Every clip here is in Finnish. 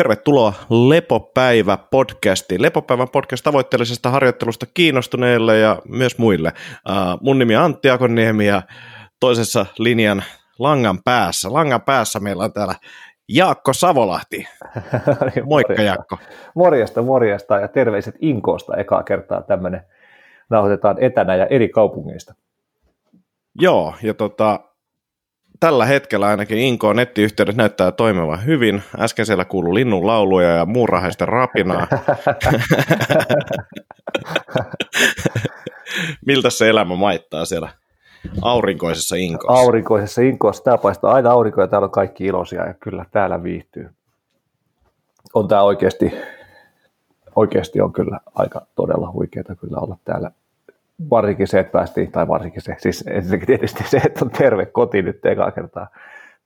Tervetuloa Lepopäivä podcastiin. Lepopäivän podcast tavoitteellisesta harjoittelusta kiinnostuneille ja myös muille. Uh, mun nimi on Antti Akoniemi ja toisessa linjan langan päässä. Langan päässä meillä on täällä Jaakko Savolahti. Moikka Jaakko. Morjesta, morjesta ja terveiset Inkoosta ekaa kertaa tämmöinen nauhoitetaan etänä ja eri kaupungeista. Joo, ja tota, tällä hetkellä ainakin Inko nettiyhteydet näyttää toimivan hyvin. Äsken siellä kuului linnun lauluja ja muurahaisten rapinaa. Miltä se elämä maittaa siellä aurinkoisessa Inkoossa? Aurinkoisessa Inkoossa. Tää paistaa aina aurinko ja täällä on kaikki iloisia ja kyllä täällä viihtyy. On tämä oikeasti, oikeasti on kyllä aika todella huikeaa kyllä olla täällä varsinkin se, että päästiin, tai varsinkin se, siis ensinnäkin tietysti se, että on terve koti nyt ekaa kertaa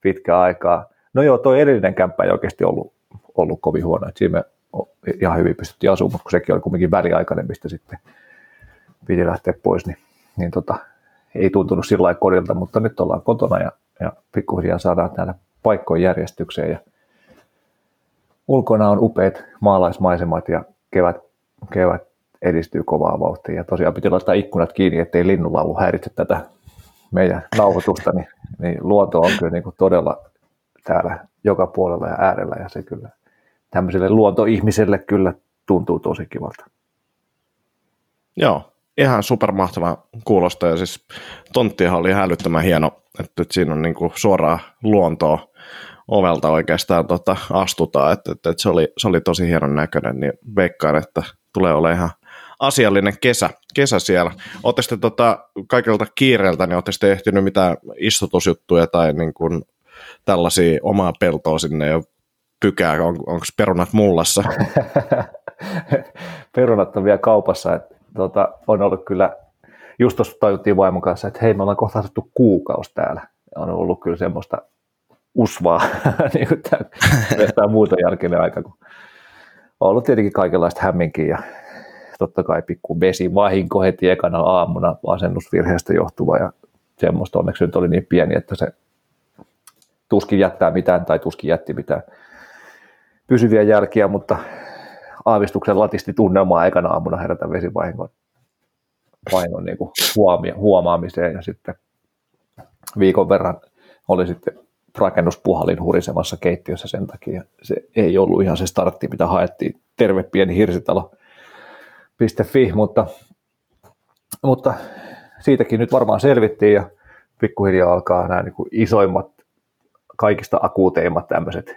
pitkään aikaa. No joo, toi edellinen kämppä ei oikeasti ollut, ollut kovin huono, että siinä me ihan hyvin pystyttiin asumaan, mutta kun sekin oli kuitenkin väliaikainen, mistä sitten piti lähteä pois, niin, niin tota, ei tuntunut sillä lailla kodilta, mutta nyt ollaan kotona ja, ja pikkuhiljaa saadaan täällä paikkojen järjestykseen ja ulkona on upeat maalaismaisemat ja kevät, kevät edistyy kovaa vauhtia. Ja tosiaan piti laittaa ikkunat kiinni, ettei linnunlaulu häiritse tätä meidän nauhoitusta, niin, niin luonto on kyllä niin kuin todella täällä joka puolella ja äärellä, ja se kyllä tämmöiselle luontoihmiselle kyllä tuntuu tosi kivalta. Joo, ihan supermahtava kuulosta, ja siis tonttihan oli hälyttömän hieno, että siinä on niin kuin suoraa luontoa ovelta oikeastaan tota, astutaan, että, että, että se, oli, se oli tosi hienon näköinen, niin veikkaan, että tulee olemaan ihan asiallinen kesä, kesä siellä. Oletteko te tota, kaikilta kiireeltä, niin oletteko te ehtinyt mitään istutusjuttuja tai niin kuin tällaisia omaa peltoa sinne jo pykää, on, onko perunat mullassa? perunat on vielä kaupassa, että tota, on ollut kyllä, just tuossa tajuttiin vaimon kanssa, että hei me ollaan kohta asuttu kuukausi täällä. On ollut kyllä semmoista usvaa, niin kuin tämä muuta jälkeinen aika, kun on ollut tietenkin kaikenlaista hämminkin ja totta kai pikku vesivahinko heti ekana aamuna asennusvirheestä johtuva ja semmoista onneksi nyt oli niin pieni, että se tuskin jättää mitään tai tuskin jätti mitään pysyviä jälkiä, mutta aavistuksen latisti tunnelmaa ekana aamuna herätä vesivahingon vahingon niin kuin huomia, huomaamiseen ja sitten viikon verran oli sitten rakennuspuhalin hurisemassa keittiössä sen takia. Se ei ollut ihan se startti, mitä haettiin. Terve pieni hirsitalo mutta, mutta siitäkin nyt varmaan selvittiin ja pikkuhiljaa alkaa nämä niin kuin isoimmat, kaikista akuuteimmat tämmöiset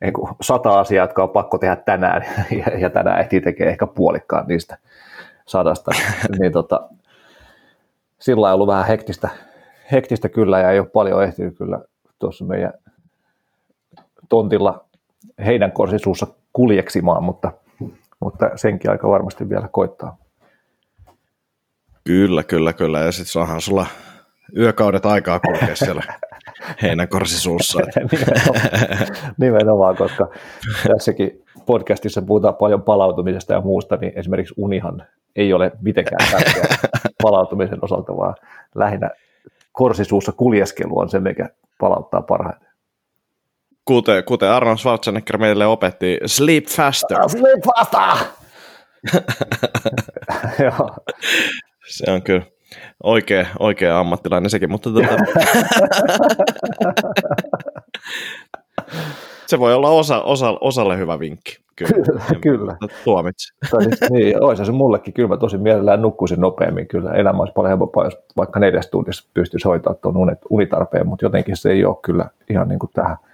niin kuin sata asiaa, jotka on pakko tehdä tänään ja, ja tänään ehtii tekee ehkä puolikkaan niistä sadasta, niin tota, sillä on ollut vähän hektistä, hektistä kyllä ja ei ole paljon ehtinyt kyllä tuossa meidän tontilla heidän korsisuussa kuljeksimaan, mutta – mutta senkin aika varmasti vielä koittaa. Kyllä, kyllä, kyllä. Ja sitten onhan sulla yökaudet aikaa kulkea siellä heinäkorsisuussa. nimenomaan, nimenomaan, koska tässäkin podcastissa puhutaan paljon palautumisesta ja muusta, niin esimerkiksi unihan ei ole mitenkään tärkeä palautumisen osalta, vaan lähinnä korsisuussa kuljeskelu on se, mikä palauttaa parhaiten kuten, kuten Arnold Schwarzenegger meille opetti, sleep faster. Ah, sleep faster! Se on kyllä oikea, oikea ammattilainen sekin, mutta tota, se voi olla osa, osa, osalle hyvä vinkki. Kyllä, kyllä. kyllä. Tuomitsi. Siis, niin, olisi se mullekin. Kyllä mä tosi mielellään nukkuisin nopeammin. Kyllä elämä olisi paljon helpompaa, jos vaikka neljäs tunnissa pystyisi hoitaa tuon unitarpeen, mutta jotenkin se ei ole kyllä ihan niin kuin tähän –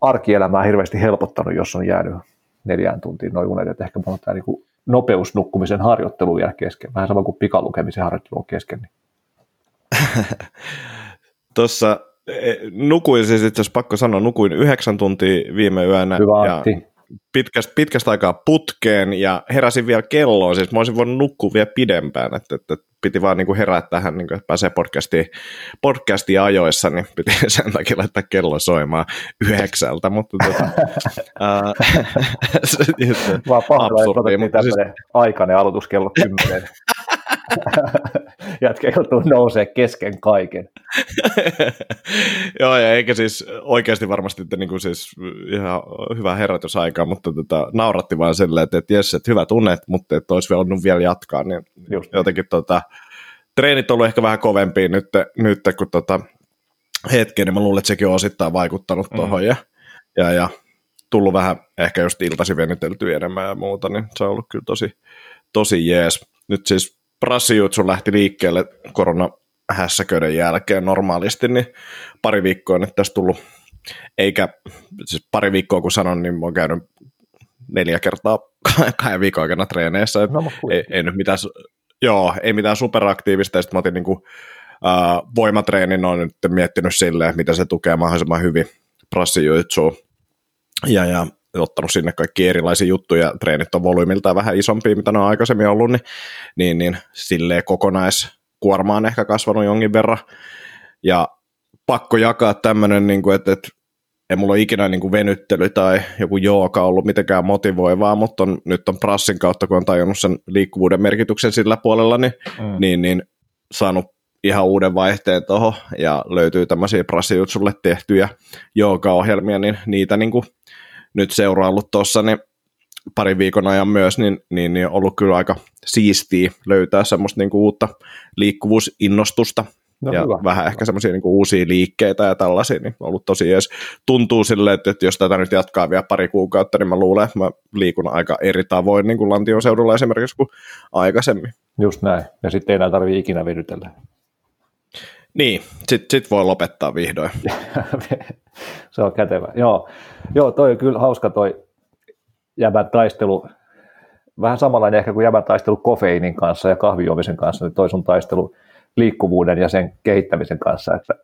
arkielämää hirveästi helpottanut, jos on jäänyt neljään tuntiin noin unet, että ehkä mulla tämä niin nopeusnukkumisen harjoittelu vielä kesken, vähän sama kuin pikalukemisen harjoittelu on kesken. Niin. Tuossa e, nukuin siis itse asiassa pakko sanoa, nukuin yhdeksän tuntia viime yönä. Hyvä, ja pitkästä, pitkästä aikaa putkeen ja heräsin vielä kelloon, siis mä olisin voinut nukkua vielä pidempään, että, että piti vaan niin kuin herää tähän, niin kuin, että pääsee podcastiin, podcastiin ajoissa, niin piti sen takia laittaa kello soimaan yhdeksältä, mutta tota, ää, vaan pahoilla, että siis... aikainen aloitus kello kymmenen. Jätkä joutuu nousee kesken kaiken. Joo, ja eikä siis oikeasti varmasti että niin kuin siis ihan hyvä herätysaika, mutta tota, nauratti vaan silleen, että, että jes, että hyvä tunne, mutta että olisi vielä vielä jatkaa, niin Just jotenkin tota, treenit on ollut ehkä vähän kovempia nyt, nyt kun tota, hetken, niin mä luulen, että sekin on osittain vaikuttanut mm. tuohon, ja, ja, ja tullut vähän ehkä just iltasi venyteltyä enemmän ja muuta, niin se on ollut kyllä tosi, tosi jees. Nyt siis Brassijutsu lähti liikkeelle koronahässäköiden jälkeen normaalisti, niin pari viikkoa nyt tässä tullut, eikä siis pari viikkoa kun sanon, niin mä oon käynyt neljä kertaa kahden viikon aikana treeneissä. No, ei, ei, nyt mitään, joo, ei mitään superaktiivista, ja sitten mä otin niinku, uh, voimatreenin, on nyt miettinyt silleen, mitä se tukee mahdollisimman hyvin prassijutsuun ja, ja ottanut sinne kaikki erilaisia juttuja, treenit on volyymiltaan vähän isompia, mitä ne on aikaisemmin ollut, niin, niin, niin silleen kokonaiskuorma on ehkä kasvanut jonkin verran, ja pakko jakaa tämmöinen, niin kuin, että, että ei mulla ole ikinä niin kuin venyttely tai joku jooga ollut mitenkään motivoivaa, mutta on, nyt on prassin kautta, kun on tajunnut sen liikkuvuuden merkityksen sillä puolella, niin, mm. niin, niin saanut ihan uuden vaihteen tuohon ja löytyy tämmöisiä prassijutsulle tehtyjä jooga-ohjelmia, niin niitä niin kuin nyt seuraillut tuossa niin parin viikon ajan myös, niin, niin, niin ollut kyllä aika siistiä löytää semmoista niin kuin uutta liikkuvuusinnostusta No, ja hyvä. vähän ehkä semmoisia niin uusia liikkeitä ja tällaisia, niin on ollut tosi edes. Tuntuu silleen, että, että jos tätä nyt jatkaa vielä pari kuukautta, niin mä luulen, että mä liikun aika eri tavoin niin kuin Lantion seudulla esimerkiksi kuin aikaisemmin. Just näin, ja sitten ei enää tarvitse ikinä vedytellä. Niin, sitten sit voi lopettaa vihdoin. se on kätevä. Joo, Joo toi on kyllä hauska toi jäbän taistelu. Vähän samanlainen ehkä kuin jäbän taistelu kofeiinin kanssa ja kahvijuomisen kanssa, niin toi sun taistelu liikkuvuuden ja sen kehittämisen kanssa, että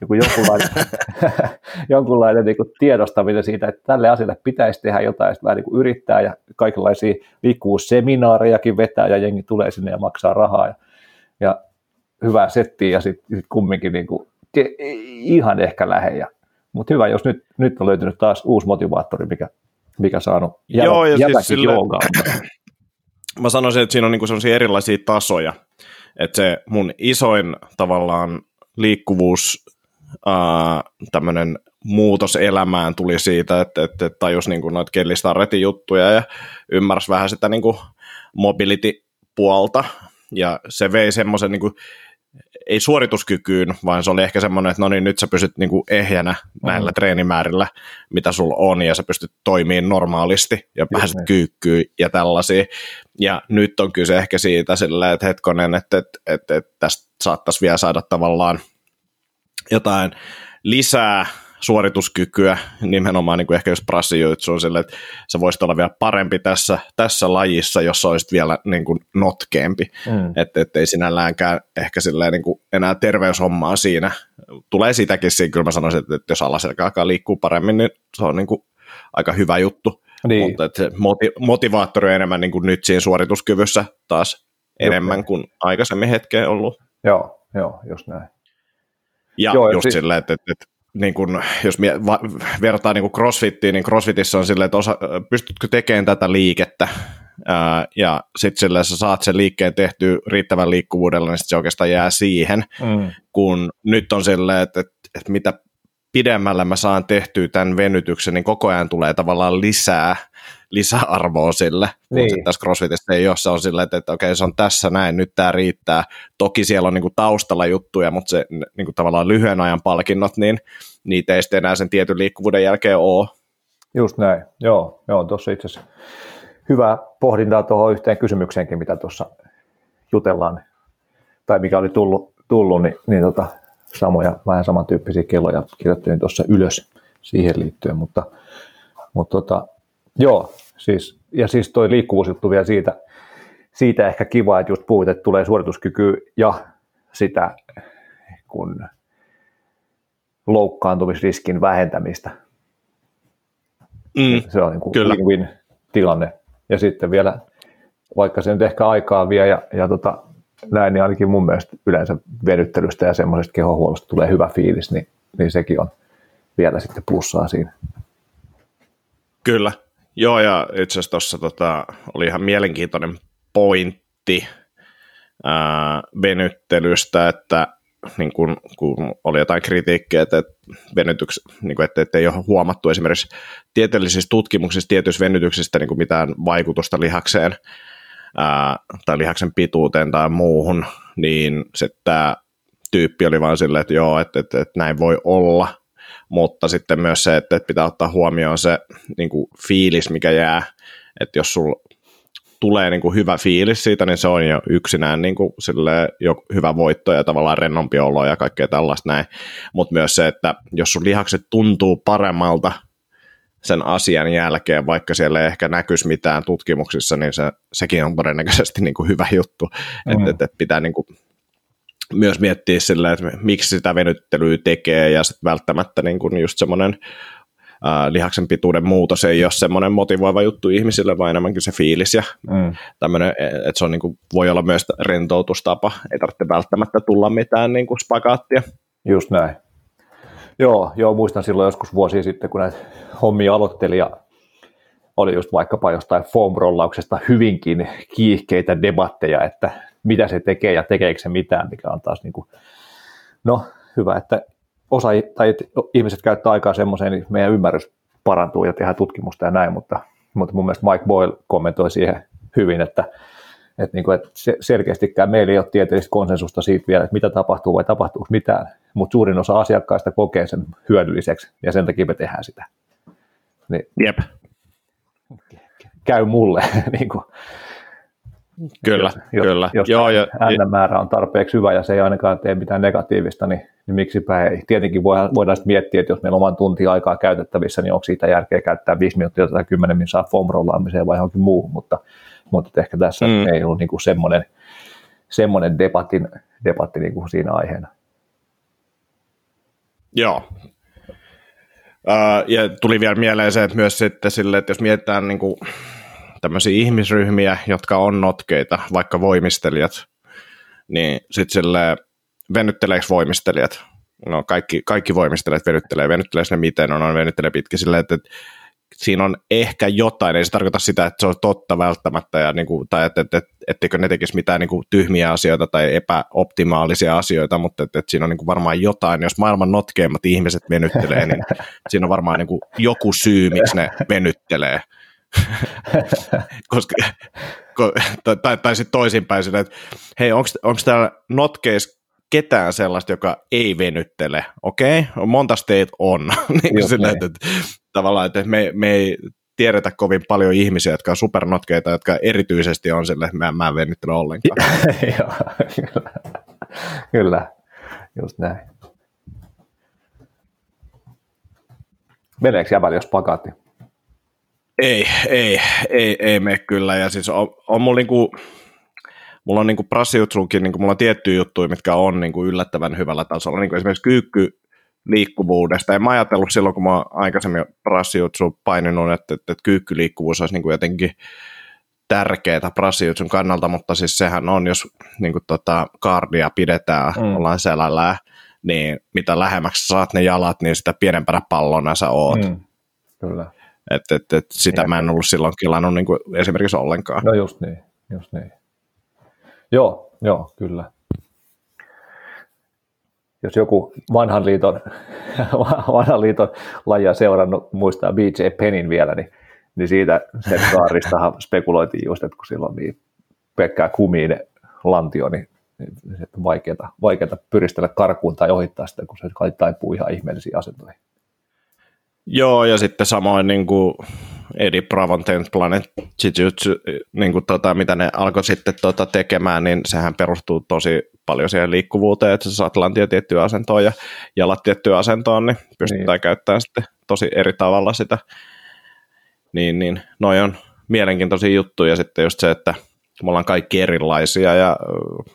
niin kuin jonkunlainen, jonkunlainen niin kuin tiedostaminen siitä, että tälle asialle pitäisi tehdä jotain, sitten vähän niin kuin yrittää ja kaikenlaisia liikkuvuusseminaarejakin vetää ja jengi tulee sinne ja maksaa rahaa ja, ja hyvää settiä ja sitten sit kumminkin niin kuin, ihan ehkä lähellä. Mutta hyvä, jos nyt, nyt on löytynyt taas uusi motivaattori, mikä, mikä saanut jä, Joo, ja siis sille, Mä sanoisin, että siinä on niinku sellaisia erilaisia tasoja. Että se mun isoin tavallaan liikkuvuus, tämmöinen muutos elämään tuli siitä, että, että, että tajus niin noita kellistarretin juttuja ja ymmärsi vähän sitä niin mobility-puolta. Ja se vei semmoisen niin ei suorituskykyyn, vaan se oli ehkä semmoinen, että no niin, nyt sä pystyt niin kuin ehjänä näillä mm. treenimäärillä, mitä sulla on, ja sä pystyt toimimaan normaalisti, ja pääset kyykkyyn ja tällaisia. Ja nyt on kyse ehkä siitä silleen, että hetkonen, että, että, että, että tästä saattaisi vielä saada tavallaan jotain lisää suorituskykyä, nimenomaan niin kuin ehkä jos prassijoitsu on sille, että sä voisit olla vielä parempi tässä, tässä lajissa, jos olisit vielä niin kuin notkeampi. Mm. Että et ei sinälläänkään ehkä silleen niin kuin enää terveyshommaa siinä. Tulee sitäkin siinä, kyllä mä sanoisin, että, että jos alaselkä alkaa liikkua paremmin, niin se on niin kuin aika hyvä juttu. Niin. Mutta että se moti- motivaattori on enemmän niin kuin nyt siinä suorituskyvyssä taas enemmän kuin aikaisemmin hetkeen ollut. Joo, joo, just näin. Ja joo, just si- silleen, että, että, että niin kun, jos mie, va, vertaa niin crossfittiin, niin crossfitissa on silleen, että osa, pystytkö tekemään tätä liikettä, ää, ja sitten silleen sä saat sen liikkeen tehtyä riittävän liikkuvuudella, niin sit se oikeastaan jää siihen, mm. kun nyt on silleen, että, että, että mitä pidemmällä mä saan tehtyä tämän venytyksen, niin koko ajan tulee tavallaan lisää lisäarvoa sille, niin. kun tässä CrossFitissa ei ole, se on silleen, että, että okei, se on tässä näin, nyt tämä riittää. Toki siellä on niin kuin taustalla juttuja, mutta se niin kuin tavallaan lyhyen ajan palkinnot, niin niitä ei sitten enää sen tietyn liikkuvuuden jälkeen ole. Just näin, joo, joo tuossa itse asiassa hyvä pohdintaa tuohon yhteen kysymykseenkin, mitä tuossa jutellaan, tai mikä oli tullut, tullut niin, niin tota, samoja, vähän samantyyppisiä kelloja kirjoittelin tuossa ylös siihen liittyen, mutta, mutta tota, Joo, siis, ja siis toi liikkuvuusjuttu vielä siitä, siitä ehkä kiva, että just puhuit, että tulee suorituskyky ja sitä kun loukkaantumisriskin vähentämistä. Mm, se on niin kuin win-win tilanne. Ja sitten vielä, vaikka se nyt ehkä aikaa vie ja, ja tota, näin, niin ainakin mun mielestä yleensä venyttelystä ja semmoisesta kehohuollosta tulee hyvä fiilis, niin, niin sekin on vielä sitten plussaa siinä. Kyllä, Joo, ja itse asiassa tuossa tota, oli ihan mielenkiintoinen pointti, ää, venyttelystä, että niin kun, kun oli jotain kritiikkiä, että, venytyks, niin kuin, että, että ei ole huomattu esimerkiksi tieteellisissä tutkimuksissa tietyissä venytyksistä niin mitään vaikutusta lihakseen ää, tai lihaksen pituuteen tai muuhun, niin se tämä tyyppi oli vaan silleen, että joo, että, että, että näin voi olla, mutta sitten myös se, että, pitää ottaa huomioon se niin kuin fiilis, mikä jää, että jos sulla tulee niin kuin hyvä fiilis siitä, niin se on jo yksinään niin kuin jo hyvä voitto ja tavallaan rennompi olo ja kaikkea tällaista näin. Mutta myös se, että jos sun lihakset tuntuu paremmalta sen asian jälkeen, vaikka siellä ei ehkä näkyisi mitään tutkimuksissa, niin se, sekin on todennäköisesti niin kuin hyvä juttu. Mm. Että et, et pitää niin kuin myös miettiä sillä, että miksi sitä venyttelyä tekee ja sitten välttämättä niin kuin just semmoinen lihaksen pituuden muutos ei ole semmoinen motivoiva juttu ihmisille, vaan enemmänkin se fiilis ja mm. tämmöinen, että se on niin kuin, voi olla myös rentoutustapa, ei tarvitse välttämättä tulla mitään niin kuin spagaattia. Just näin. Joo, joo, muistan silloin joskus vuosia sitten, kun näitä hommia aloitteli ja oli just vaikkapa jostain foam-rollauksesta hyvinkin kiihkeitä debatteja, että mitä se tekee ja tekeekö se mitään, mikä on taas niin kuin, no hyvä, että osa, tai ihmiset käyttää aikaa semmoiseen, niin meidän ymmärrys parantuu ja tehdään tutkimusta ja näin, mutta, mutta mun mielestä Mike Boyle kommentoi siihen hyvin, että, että, niin kuin, että selkeästikään meillä ei ole tieteellistä konsensusta siitä vielä, että mitä tapahtuu vai tapahtuuko mitään, mutta suurin osa asiakkaista kokee sen hyödylliseksi ja sen takia me tehdään sitä. Niin, Jep. Käy mulle. niin kuin, Kyllä, jos, kyllä. Jos Joo, ja, määrä on tarpeeksi hyvä ja se ei ainakaan tee mitään negatiivista, niin, niin miksipä ei. Tietenkin voidaan, voidaan sitten miettiä, että jos meillä on oman tunti aikaa käytettävissä, niin onko siitä järkeä käyttää 5 minuuttia tai 10 minuuttia foam rollaamiseen vai johonkin muuhun, mutta, mutta ehkä tässä mm. ei ollut niin kuin semmoinen, semmoinen debatin, debatti niin kuin siinä aiheena. Joo, ja tuli vielä mieleen se, että myös sitten sille, että jos mietitään niin kuin tämmöisiä ihmisryhmiä, jotka on notkeita, vaikka voimistelijat, niin sitten sille venytteleekö voimistelijat? No kaikki, kaikki voimistelijat venyttelee, venyttelee ne miten on, on venyttelee pitkin silleen, että, että siinä on ehkä jotain, ei se tarkoita sitä, että se on totta välttämättä, ja niin kuin, tai että, että, että, etteikö ne tekisi mitään niin kuin tyhmiä asioita tai epäoptimaalisia asioita, mutta että, että siinä on niin kuin varmaan jotain, jos maailman notkeimmat ihmiset venyttelee, niin siinä on varmaan niin kuin joku syy, miksi ne venyttelee. Koska, tai, tai, tai sitten toisinpäin sillä, että hei, onko täällä notkeis ketään sellaista, joka ei venyttele, okei, okay? monta teitä on, niin sillä, että, että, tavallaan, että me, me ei tiedetä kovin paljon ihmisiä, jotka on supernotkeita, jotka erityisesti on sille, että mä, mä en venyttele ollenkaan. Joo, kyllä. kyllä, just näin. Meneekö jäbäli, jos pakaatti? Ei, ei, ei, ei mene kyllä. Ja siis on, on mulla niinku, mulla on niinku prassiutsuukin, niinku, mulla on tiettyjä juttuja, mitkä on niinku yllättävän hyvällä tasolla. Niinku esimerkiksi kyykky liikkuvuudesta. En mä ajatellut silloin, kun mä aikaisemmin prassiutsu paininut, että, että, että kyykkyliikkuvuus olisi niinku jotenkin tärkeää prassiutsun kannalta, mutta siis sehän on, jos niin kuin tota, kardia pidetään, mm. ollaan selällään, niin mitä lähemmäksi saat ne jalat, niin sitä pienempänä pallona sä oot. Mm. Kyllä. Et, et, et sitä ja. mä en ollut silloin kilannut niin kuin esimerkiksi ollenkaan. No just niin, just niin. Joo, joo, kyllä. Jos joku vanhan liiton, vanhan liiton lajia seurannut muistaa BJ Pennin vielä, niin, niin siitä sen kaaristahan spekuloitiin just, että kun silloin niin pelkkää kumiin lantio, niin niin vaikeata, vaikeata pyristellä karkuun tai ohittaa sitä, kun se taipuu ihan ihmeellisiin asentoihin. Joo, ja sitten samoin niin kuin Eddie Bravon Tenth Planet Jiu-Jitsu, niin kuin tota, mitä ne alkoi sitten tota tekemään, niin sehän perustuu tosi paljon siihen liikkuvuuteen, että sä saat lantia tiettyä asentoa ja jalat tiettyä asentoon, niin pystytään niin. käyttämään sitten tosi eri tavalla sitä. Niin, niin noi on mielenkiintoisia juttuja sitten just se, että me ollaan kaikki erilaisia ja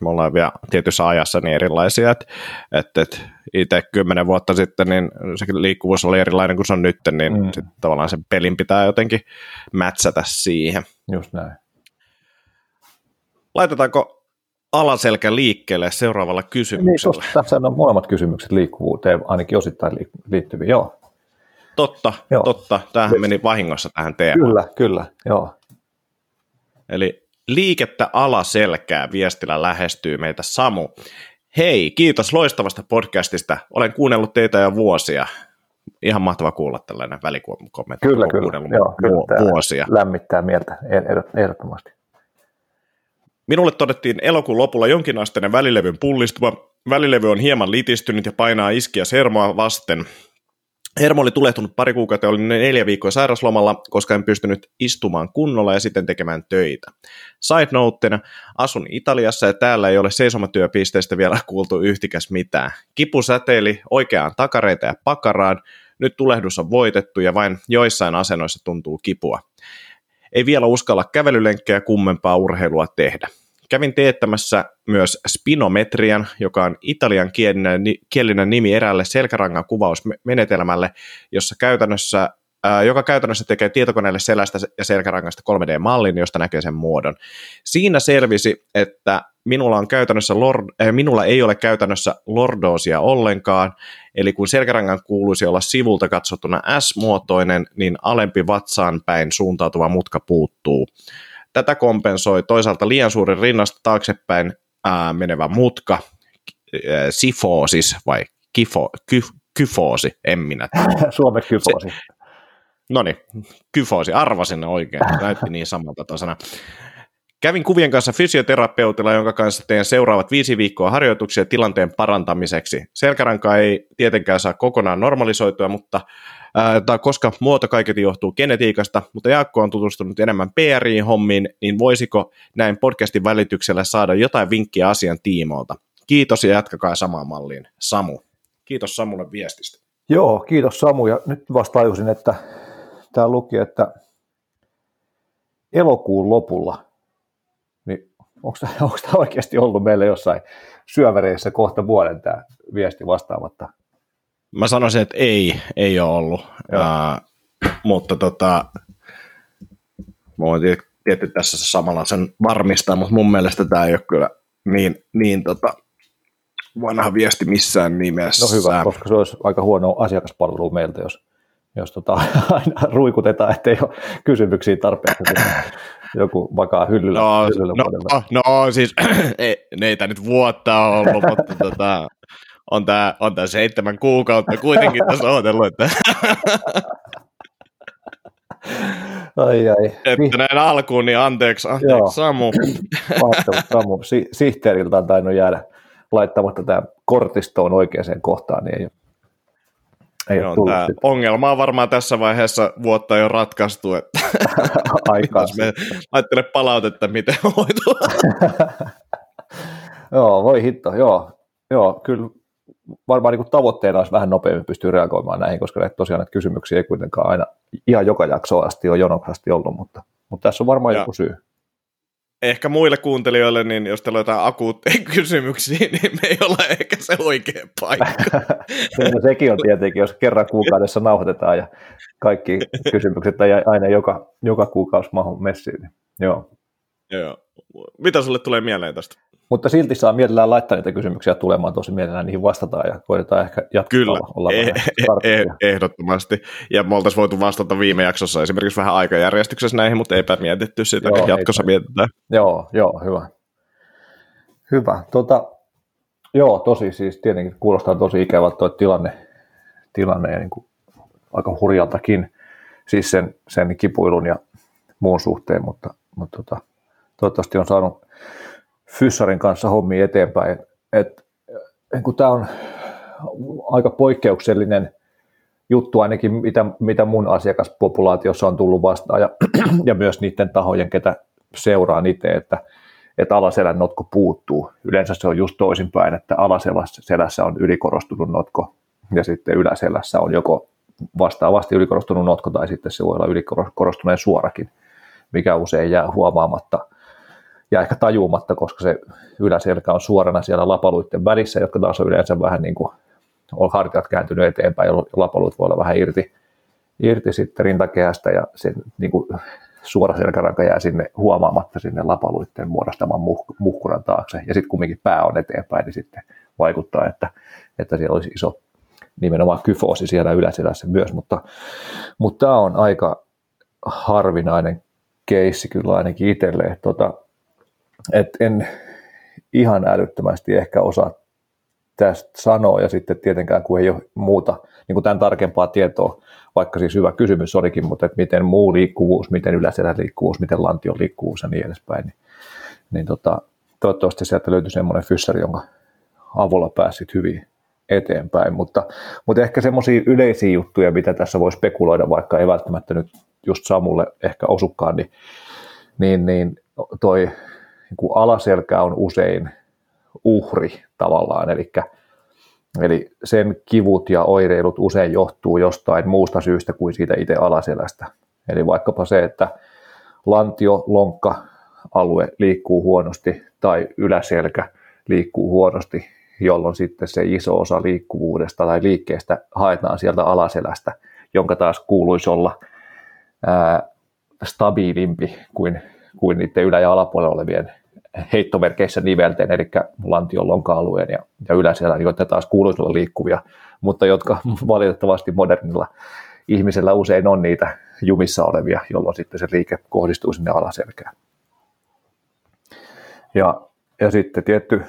me ollaan vielä tietyssä ajassa niin erilaisia, että, että itse kymmenen vuotta sitten niin se liikkuvuus oli erilainen kuin se on nyt, niin mm. sitten tavallaan sen pelin pitää jotenkin mätsätä siihen. Just näin. Laitetaanko alaselkä liikkeelle seuraavalla kysymyksellä? Niin, tässä on molemmat kysymykset liikkuvuuteen, ainakin osittain liittyviä, joo. Totta, joo. totta. Tämähän meni vahingossa tähän teemaan. Kyllä, kyllä, joo. Eli liikettä alaselkää viestillä lähestyy meitä Samu. Hei, kiitos loistavasta podcastista. Olen kuunnellut teitä jo vuosia. Ihan mahtava kuulla tällainen välikommentti. Kyllä, kyllä. Joo, kyllä vuosia. Lämmittää mieltä ehdottomasti. Minulle todettiin elokuun lopulla jonkinasteinen välilevyn pullistuma. Välilevy on hieman litistynyt ja painaa iskiä sermoa vasten. Hermo oli tulehtunut pari kuukautta ja oli neljä viikkoa sairaslomalla, koska en pystynyt istumaan kunnolla ja sitten tekemään töitä. Side notena, asun Italiassa ja täällä ei ole seisomatyöpisteistä vielä kuultu yhtikäs mitään. Kipu säteili oikeaan takareita ja pakaraan, nyt tulehdus on voitettu ja vain joissain asennoissa tuntuu kipua. Ei vielä uskalla kävelylenkkejä kummempaa urheilua tehdä. Kävin teettämässä myös spinometrian, joka on italian kielinen, nimi eräälle selkärangan kuvausmenetelmälle, jossa käytännössä joka käytännössä tekee tietokoneelle selästä ja selkärangasta 3D-mallin, josta näkee sen muodon. Siinä selvisi, että minulla, on käytännössä lord, äh, minulla ei ole käytännössä lordoosia ollenkaan, eli kun selkärangan kuuluisi olla sivulta katsottuna S-muotoinen, niin alempi vatsaan päin suuntautuva mutka puuttuu. Tätä kompensoi toisaalta liian suuri rinnasta taaksepäin ää, menevä mutka, ää, sifoosis vai kifo, ky, kyfoosi, en minä. Suomen kyfoosi. No niin, kyfoosi, arvasin oikein, näytti niin samalta tasana. Kävin kuvien kanssa fysioterapeutilla, jonka kanssa teen seuraavat viisi viikkoa harjoituksia tilanteen parantamiseksi. Selkäranka ei tietenkään saa kokonaan normalisoitua, mutta tai koska muoto kaiketi johtuu genetiikasta, mutta Jaakko on tutustunut enemmän PRI-hommiin, niin voisiko näin podcastin välityksellä saada jotain vinkkiä asian tiimoilta? Kiitos ja jatkakaa samaan malliin. Samu. Kiitos Samulle viestistä. Joo, kiitos Samu. Ja nyt vasta tajusin, että tämä luki, että elokuun lopulla, niin onko tämä, oikeasti ollut meille jossain syöväreissä kohta vuoden tämä viesti vastaamatta? Mä sanoisin, että ei, ei ole ollut, uh, mutta tota, mä voin tietysti tässä samalla sen varmistaa, mutta mun mielestä tämä ei ole kyllä niin, niin tota, vanha viesti missään nimessä. No hyvä, koska se olisi aika huono asiakaspalvelu meiltä, jos, jos tota, aina ruikutetaan, ettei ole kysymyksiä tarpeeksi. Joku vakaa hyllyllä. No, hyllyllä no, no, siis ei, neitä nyt vuotta on ollut, mutta tota, on tämä on tää seitsemän kuukautta kuitenkin tässä odotellut, että Ai ai. Että näin alkuun, niin anteeksi, anteeksi Joo. Samu. Samu. Si- sihteeriltä on tainnut jäädä laittamatta tämä kortistoon oikeaan kohtaan, niin ei ole, ei Joo, tämä ongelma on varmaan tässä vaiheessa vuotta jo ratkaistu, että Aikaa me laittele palautetta, miten hoituu. joo, voi hitto, joo. Joo, kyllä varmaan niin tavoitteena olisi vähän nopeammin pystyä reagoimaan näihin, koska näitä tosiaan näitä kysymyksiä ei kuitenkaan aina ihan joka jaksoa asti ole jonoksasti ollut, mutta, mutta tässä on varmaan ja. joku syy. Ehkä muille kuuntelijoille, niin jos teillä on jotain akuutteja kysymyksiä, niin me ei ole ehkä se oikea paikka. no, sekin on tietenkin, jos kerran kuukaudessa nauhoitetaan ja kaikki kysymykset ei aina joka, joka kuukausi mahu messiin. Niin, joo. joo. Mitä sulle tulee mieleen tästä? Mutta silti saa mielellään laittaa niitä kysymyksiä tulemaan, tosi mielellään niihin vastataan ja koitetaan ehkä jatkaa Kyllä, olla eh, eh, ehdottomasti. Ja me oltaisiin voitu vastata viime jaksossa esimerkiksi vähän aikajärjestyksessä näihin, mutta eipä mietitty sitä, joo, jatkossa eipä. mietitään. Joo, joo, hyvä. Hyvä. Tota, joo, tosi siis tietenkin kuulostaa tosi ikävältä tuo tilanne, tilanne ja niin kuin aika hurjaltakin, siis sen, sen kipuilun ja muun suhteen, mutta, mutta tota, toivottavasti on saanut Fyssarin kanssa hommi eteenpäin. Et, et, kun tämä on aika poikkeuksellinen juttu ainakin, mitä, mitä mun asiakaspopulaatiossa on tullut vastaan ja, ja myös niiden tahojen, ketä seuraa itse, että, että alaselän notko puuttuu. Yleensä se on just toisinpäin, että alaselässä on ylikorostunut notko ja sitten yläselässä on joko vastaavasti ylikorostunut notko tai sitten se voi olla ylikorostuneen suorakin, mikä usein jää huomaamatta – ja ehkä tajuumatta, koska se yläselkä on suorana siellä lapaluiden välissä, jotka taas on yleensä vähän niin kuin on hartiat kääntynyt eteenpäin, ja lapaluut voi olla vähän irti, irti sitten rintakehästä ja sen niin kuin suora selkäranka jää sinne huomaamatta sinne lapaluiden muodostaman muh- muhkuran taakse. Ja sitten kumminkin pää on eteenpäin, niin sitten vaikuttaa, että, että siellä olisi iso nimenomaan kyfoosi siellä yläselässä myös, mutta, mutta tämä on aika harvinainen keissi kyllä ainakin itselle. Tota, et en ihan älyttömästi ehkä osaa tästä sanoa, ja sitten tietenkään kun ei ole muuta, niin kuin tämän tarkempaa tietoa, vaikka siis hyvä kysymys olikin, mutta että miten muu liikkuvuus, miten yläselän liikkuvuus, miten lantion liikkuvuus ja niin edespäin, niin, niin tota, toivottavasti sieltä löytyy semmoinen fyssari, jonka avulla pääsit hyvin eteenpäin, mutta, mutta ehkä semmoisia yleisiä juttuja, mitä tässä voi spekuloida, vaikka ei välttämättä nyt just Samulle ehkä osukkaan, niin, niin, niin toi niin kuin alaselkä on usein uhri tavallaan, eli, eli sen kivut ja oireilut usein johtuu jostain muusta syystä kuin siitä itse alaselästä. Eli vaikkapa se, että lantio, lonkka, alue liikkuu huonosti tai yläselkä liikkuu huonosti, jolloin sitten se iso osa liikkuvuudesta tai liikkeestä haetaan sieltä alaselästä, jonka taas kuuluisi olla ää, stabiilimpi kuin, kuin niiden ylä- ja alapuolella olevien heittomerkeissä nivelten, eli lantion lonka-alueen ja, ja yläselän, joita taas kuuluisi olla liikkuvia, mutta jotka valitettavasti modernilla ihmisellä usein on niitä jumissa olevia, jolloin sitten se liike kohdistuu sinne alaselkään. Ja, ja sitten tietty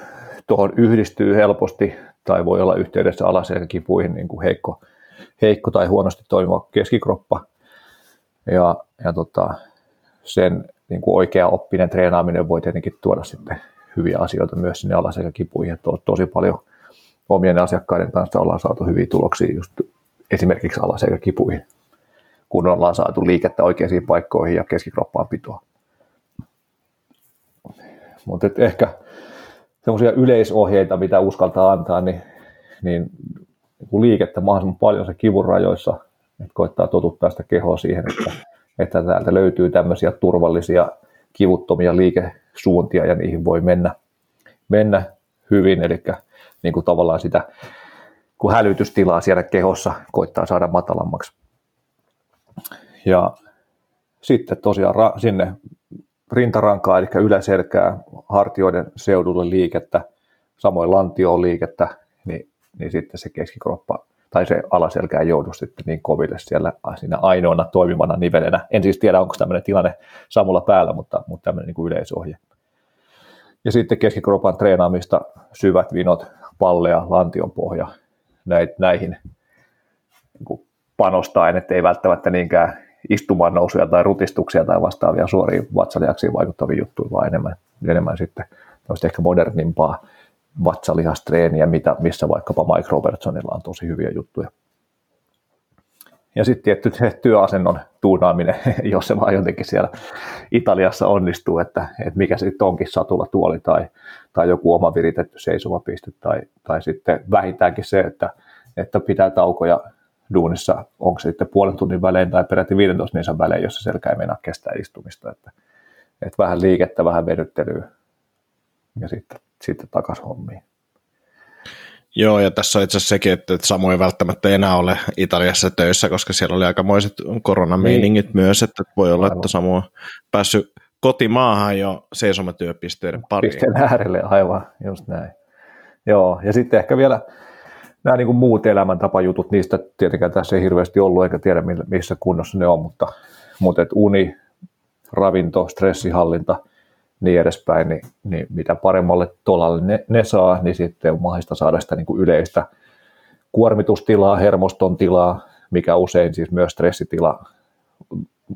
tuohon yhdistyy helposti tai voi olla yhteydessä alaselkäkipuihin niin kuin heikko, heikko tai huonosti toimiva keskikroppa. Ja, ja tota, sen niin kuin oikea oppinen treenaaminen voi tietenkin tuoda sitten hyviä asioita myös sinne alaselkäkipuihin. To, tosi paljon omien asiakkaiden kanssa ollaan saatu hyviä tuloksia just esimerkiksi alaselkäkipuihin, kun ollaan saatu liikettä oikeisiin paikkoihin ja keskikroppaan pitoa. Mutta ehkä semmoisia yleisohjeita, mitä uskaltaa antaa, niin, niin kun liikettä mahdollisimman paljon se kivun rajoissa, että koittaa totuttaa sitä kehoa siihen, että, että täältä löytyy tämmöisiä turvallisia, kivuttomia liikesuuntia ja niihin voi mennä, mennä hyvin, eli niin kuin tavallaan sitä kun hälytystilaa siellä kehossa koittaa saada matalammaksi. Ja sitten tosiaan ra- sinne rintarankaa, eli yläselkää, hartioiden seudulle liikettä, samoin lantioon liikettä, niin, niin sitten se keskikroppa tai se alaselkä ei joudu sitten niin koville siellä siinä ainoana toimivana nivelenä. En siis tiedä, onko tämmöinen tilanne Samulla päällä, mutta, mutta tämmöinen niin kuin yleisohje. Ja sitten keskikropan treenaamista, syvät vinot, pallea, lantion pohja, näihin niin panostaen, että ei välttämättä niinkään istumaan nousuja tai rutistuksia tai vastaavia suoriin vatsalihaksiin vaikuttavia juttuja, vaan enemmän, enemmän sitten ehkä modernimpaa vatsalihastreeniä, mitä, missä vaikkapa Mike Robertsonilla on tosi hyviä juttuja. Ja sitten tietty se työasennon tuunaaminen, jos se vaan jotenkin siellä Italiassa onnistuu, että, että mikä se sitten onkin satula tuoli tai, tai joku oma viritetty seisomapiste tai, tai sitten vähintäänkin se, että, että pitää taukoja duunissa, onko se sitten puolen tunnin välein tai peräti 15 minuutin välein, jossa selkä ei meinaa kestää istumista. Että, että vähän liikettä, vähän vedyttelyä ja sitten, sitten takaisin hommiin. Joo, ja tässä on itse asiassa sekin, että Samu ei välttämättä enää ole Italiassa töissä, koska siellä oli aikamoiset koronameiningit niin. myös, että voi olla, aivan. että Samu on päässyt kotimaahan jo seisomatyöpisteiden pariin. Pisteen äärelle, aivan, just näin. Joo, ja sitten ehkä vielä nämä niin kuin muut elämäntapajutut, niistä tietenkään tässä ei hirveästi ollut, eikä tiedä missä kunnossa ne on, mutta, mutta et uni, ravinto, stressihallinta, niin edespäin, niin, niin mitä paremmalle tolalle ne, ne saa, niin sitten on mahdollista saada sitä niin kuin yleistä kuormitustilaa, hermoston tilaa, mikä usein siis myös stressitila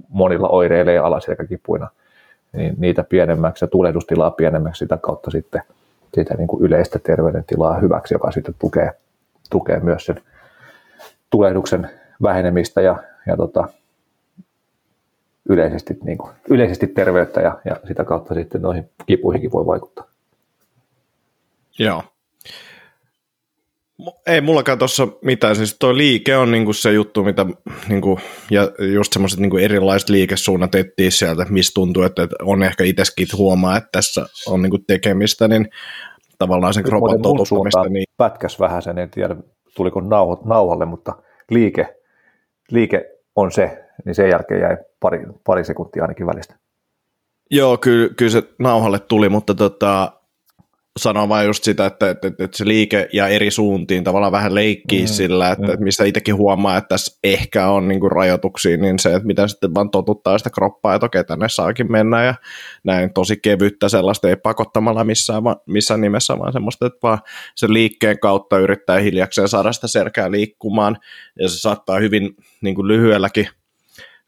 monilla oireilee alaselkäkipuina, niin niitä pienemmäksi ja tulehdustilaa pienemmäksi sitä kautta sitten sitä niin kuin yleistä terveydentilaa hyväksi, joka sitten tukee tukee myös sen tulehduksen vähenemistä ja, ja tota, yleisesti, niin kuin, yleisesti terveyttä ja, ja sitä kautta sitten noihin kipuihinkin voi vaikuttaa. Joo. Ei mullakaan tuossa mitään, siis tuo liike on niinku se juttu, mitä niinku, ja just semmoiset niinku erilaiset liikesuunnat etsii sieltä, missä tuntuu, että on ehkä itsekin huomaa, että tässä on niinku tekemistä, niin tavallaan sen kropan totuttamista. Niin... Pätkäs vähän sen, en tiedä tuliko nauhat, nauhalle, mutta liike, liike on se, niin sen jälkeen jäi pari, pari sekuntia ainakin välistä. Joo, kyllä, kyllä se nauhalle tuli, mutta tota, sanoa vain just sitä, että, että, että, että se liike ja eri suuntiin tavallaan vähän leikkii mm, sillä, että, mm. mistä itsekin huomaa, että tässä ehkä on niin kuin rajoituksia, niin se, että miten sitten vaan totuttaa sitä kroppaa, että okei, tänne saakin mennä ja näin tosi kevyttä sellaista, ei pakottamalla missään, missään nimessä, vaan semmoista, että vaan sen liikkeen kautta yrittää hiljakseen saada sitä selkää liikkumaan ja se saattaa hyvin niin kuin lyhyelläkin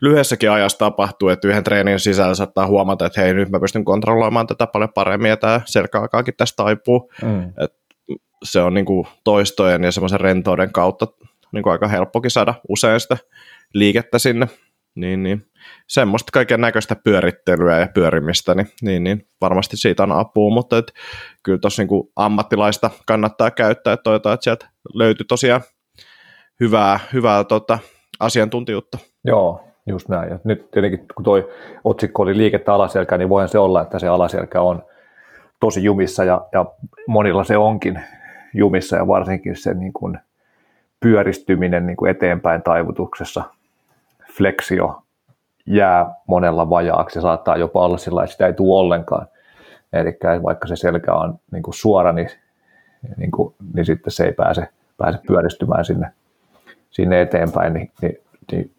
lyhyessäkin ajassa tapahtuu, että yhden treenin sisällä saattaa huomata, että hei, nyt mä pystyn kontrolloimaan tätä paljon paremmin ja tämä selkäalkaakin tästä taipuu. Mm. Et se on niin kuin toistojen ja semmoisen rentouden kautta niin kuin aika helppokin saada usein sitä liikettä sinne. Niin, niin. Semmoista kaiken näköistä pyörittelyä ja pyörimistä, niin, niin, niin varmasti siitä on apua, mutta et, kyllä tuossa niin ammattilaista kannattaa käyttää, että toivotaan, että sieltä löytyy tosiaan hyvää, hyvää tota, asiantuntijuutta. Joo, Just näin. Ja nyt tietenkin, kun tuo otsikko oli liikettä alaselkä, niin voihan se olla, että se alaselkä on tosi jumissa ja, ja monilla se onkin jumissa ja varsinkin se niin kuin pyöristyminen niin kuin eteenpäin taivutuksessa, fleksio jää monella vajaaksi ja saattaa jopa olla sillä että sitä ei tule ollenkaan. Eli vaikka se selkä on niin kuin suora, niin, niin, kuin, niin sitten se ei pääse, pääse pyöristymään sinne, sinne eteenpäin, niin, niin, niin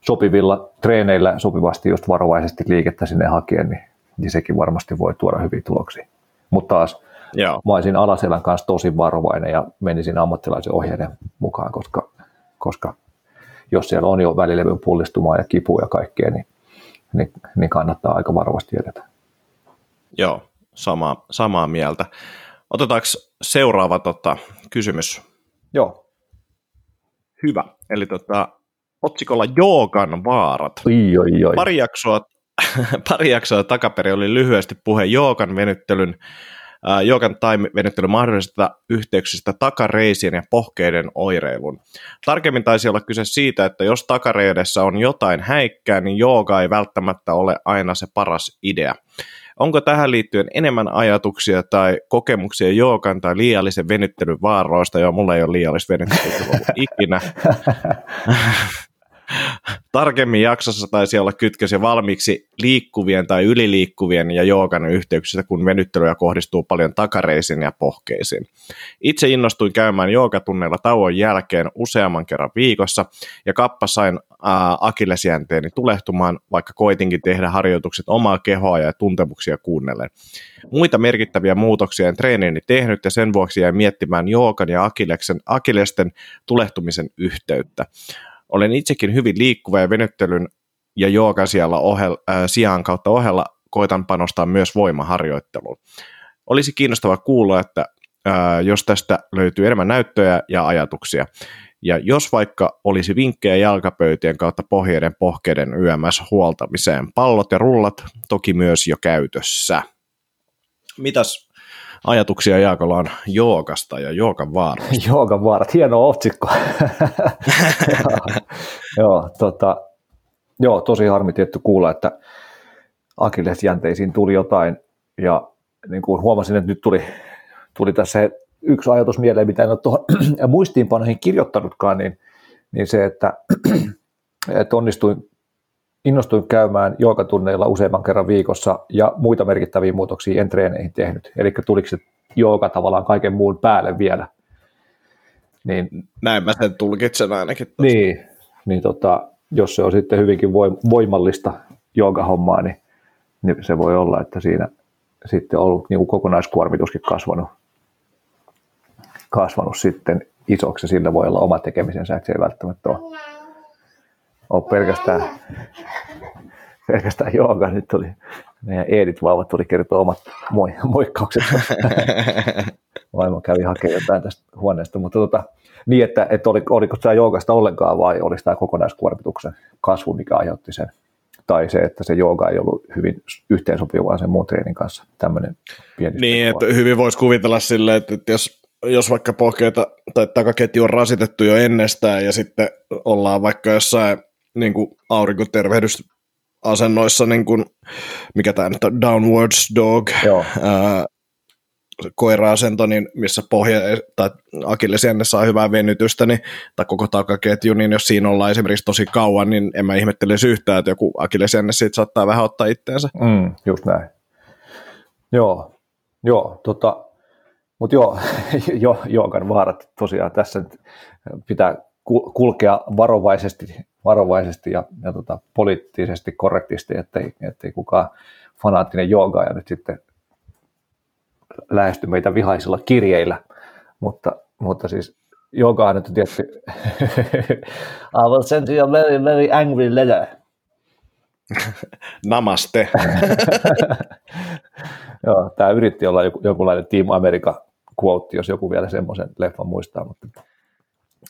sopivilla treeneillä sopivasti just varovaisesti liikettä sinne hakien, niin, niin sekin varmasti voi tuoda hyviä tuloksia. Mutta taas Joo. mä olisin alaselän kanssa tosi varovainen ja menisin ammattilaisen ohjeiden mukaan, koska, koska jos siellä on jo välilevyn pullistumaa ja kipua ja kaikkea, niin, niin, niin kannattaa aika varovasti edetä. Joo, sama, samaa mieltä. Otetaanko seuraava tota, kysymys? Joo. Hyvä. Eli tota, otsikolla Joogan vaarat. Oi, oi, oi. Pari, jaksoa, pari jaksoa takaperin oli lyhyesti puhe Joogan venyttelyn Uh, Joogan time-venyttely mahdollisista yhteyksistä takareisien ja pohkeiden oireilun. Tarkemmin taisi olla kyse siitä, että jos takareidessä on jotain häikkää, niin jooga ei välttämättä ole aina se paras idea. Onko tähän liittyen enemmän ajatuksia tai kokemuksia joogan tai liiallisen venyttelyn vaaroista? Joo, mulla ei ole liiallista venyttelyä ollut ikinä. Tarkemmin jaksossa taisi olla kytkös jo valmiiksi liikkuvien tai yliliikkuvien ja joogan yhteyksissä, kun venyttelyä kohdistuu paljon takareisiin ja pohkeisiin. Itse innostuin käymään joogatunneilla tauon jälkeen useamman kerran viikossa ja kappa sain akillesjänteeni tulehtumaan, vaikka koitinkin tehdä harjoitukset omaa kehoa ja tuntemuksia kuunnellen. Muita merkittäviä muutoksia en treeniini tehnyt ja sen vuoksi jäin miettimään joogan ja akillesten tulehtumisen yhteyttä. Olen itsekin hyvin liikkuva ja venyttelyn ja joogan siellä ohel, äh, sijaan kautta ohella koitan panostaa myös voimaharjoitteluun. Olisi kiinnostava kuulla, että äh, jos tästä löytyy enemmän näyttöjä ja ajatuksia. Ja jos vaikka olisi vinkkejä jalkapöytien kautta pohjeiden pohkeiden YMS huoltamiseen, pallot ja rullat toki myös jo käytössä. Mitäs ajatuksia Jaakolla on joogasta ja joogan vaaroista. joogan vaarat, hieno otsikko. joo, tota, joo, tosi harmi tietty kuulla, että akillesjänteisiin tuli jotain ja niin kuin huomasin, että nyt tuli, tuli tässä yksi ajatus mieleen, mitä en ole tuohon muistiinpanoihin kirjoittanutkaan, niin, niin se, että, että onnistuin innostuin käymään joogatunneilla useamman kerran viikossa ja muita merkittäviä muutoksia en treeneihin tehnyt. Eli tuliko se jooga tavallaan kaiken muun päälle vielä. Niin, Näin mä sen tulkitsen ainakin. Tosta. Niin, niin tota, jos se on sitten hyvinkin voimallista joogahommaa, niin, niin se voi olla, että siinä sitten on ollut niin kuin kokonaiskuormituskin kasvanut, kasvanut sitten isoksi sillä voi olla oma tekemisensä, että se ei välttämättä ole ole pelkästään, pelkästään jooga. Nyt tuli meidän Edit vauvat tuli kertoa omat moi, moikkaukset. Vaimo kävi hakemaan jotain tästä huoneesta, mutta tota, niin, että, että oli, oliko tämä joogasta ollenkaan vai olisi tämä kokonaiskuormituksen kasvu, mikä aiheutti sen tai se, että se jooga ei ollut hyvin yhteensopivaa sen muun treenin kanssa. Tämmöinen pieni Niin, että hyvin voisi kuvitella silleen, että, että jos, jos vaikka pohkeita tai takaketju on rasitettu jo ennestään ja sitten ollaan vaikka jossain niin kuin aurinkotervehdysasennoissa, niin kuin, mikä tämä nyt on, downwards dog, Joo. Ää, koira-asento, niin missä pohja tai akillesjänne saa hyvää venytystä, niin, tai koko takaketju, niin jos siinä ollaan esimerkiksi tosi kauan, niin en mä ihmettelisi yhtään, että joku akillesjänne siitä saattaa vähän ottaa itteensä. Mm, just näin. Joo, joo tota, Mutta joo, jo, joogan vaarat tosiaan tässä pitää kulkea varovaisesti, varovaisesti ja, ja tota, poliittisesti korrektisti, ettei, ettei kukaan fanaattinen ja nyt sitten lähesty meitä vihaisilla kirjeillä, mutta, mutta siis jooga nyt tietysti I will send you a very, very angry letter. Namaste. Joo, tämä yritti olla joku, jokinlainen Team America quote, jos joku vielä semmoisen leffan muistaa, mutta,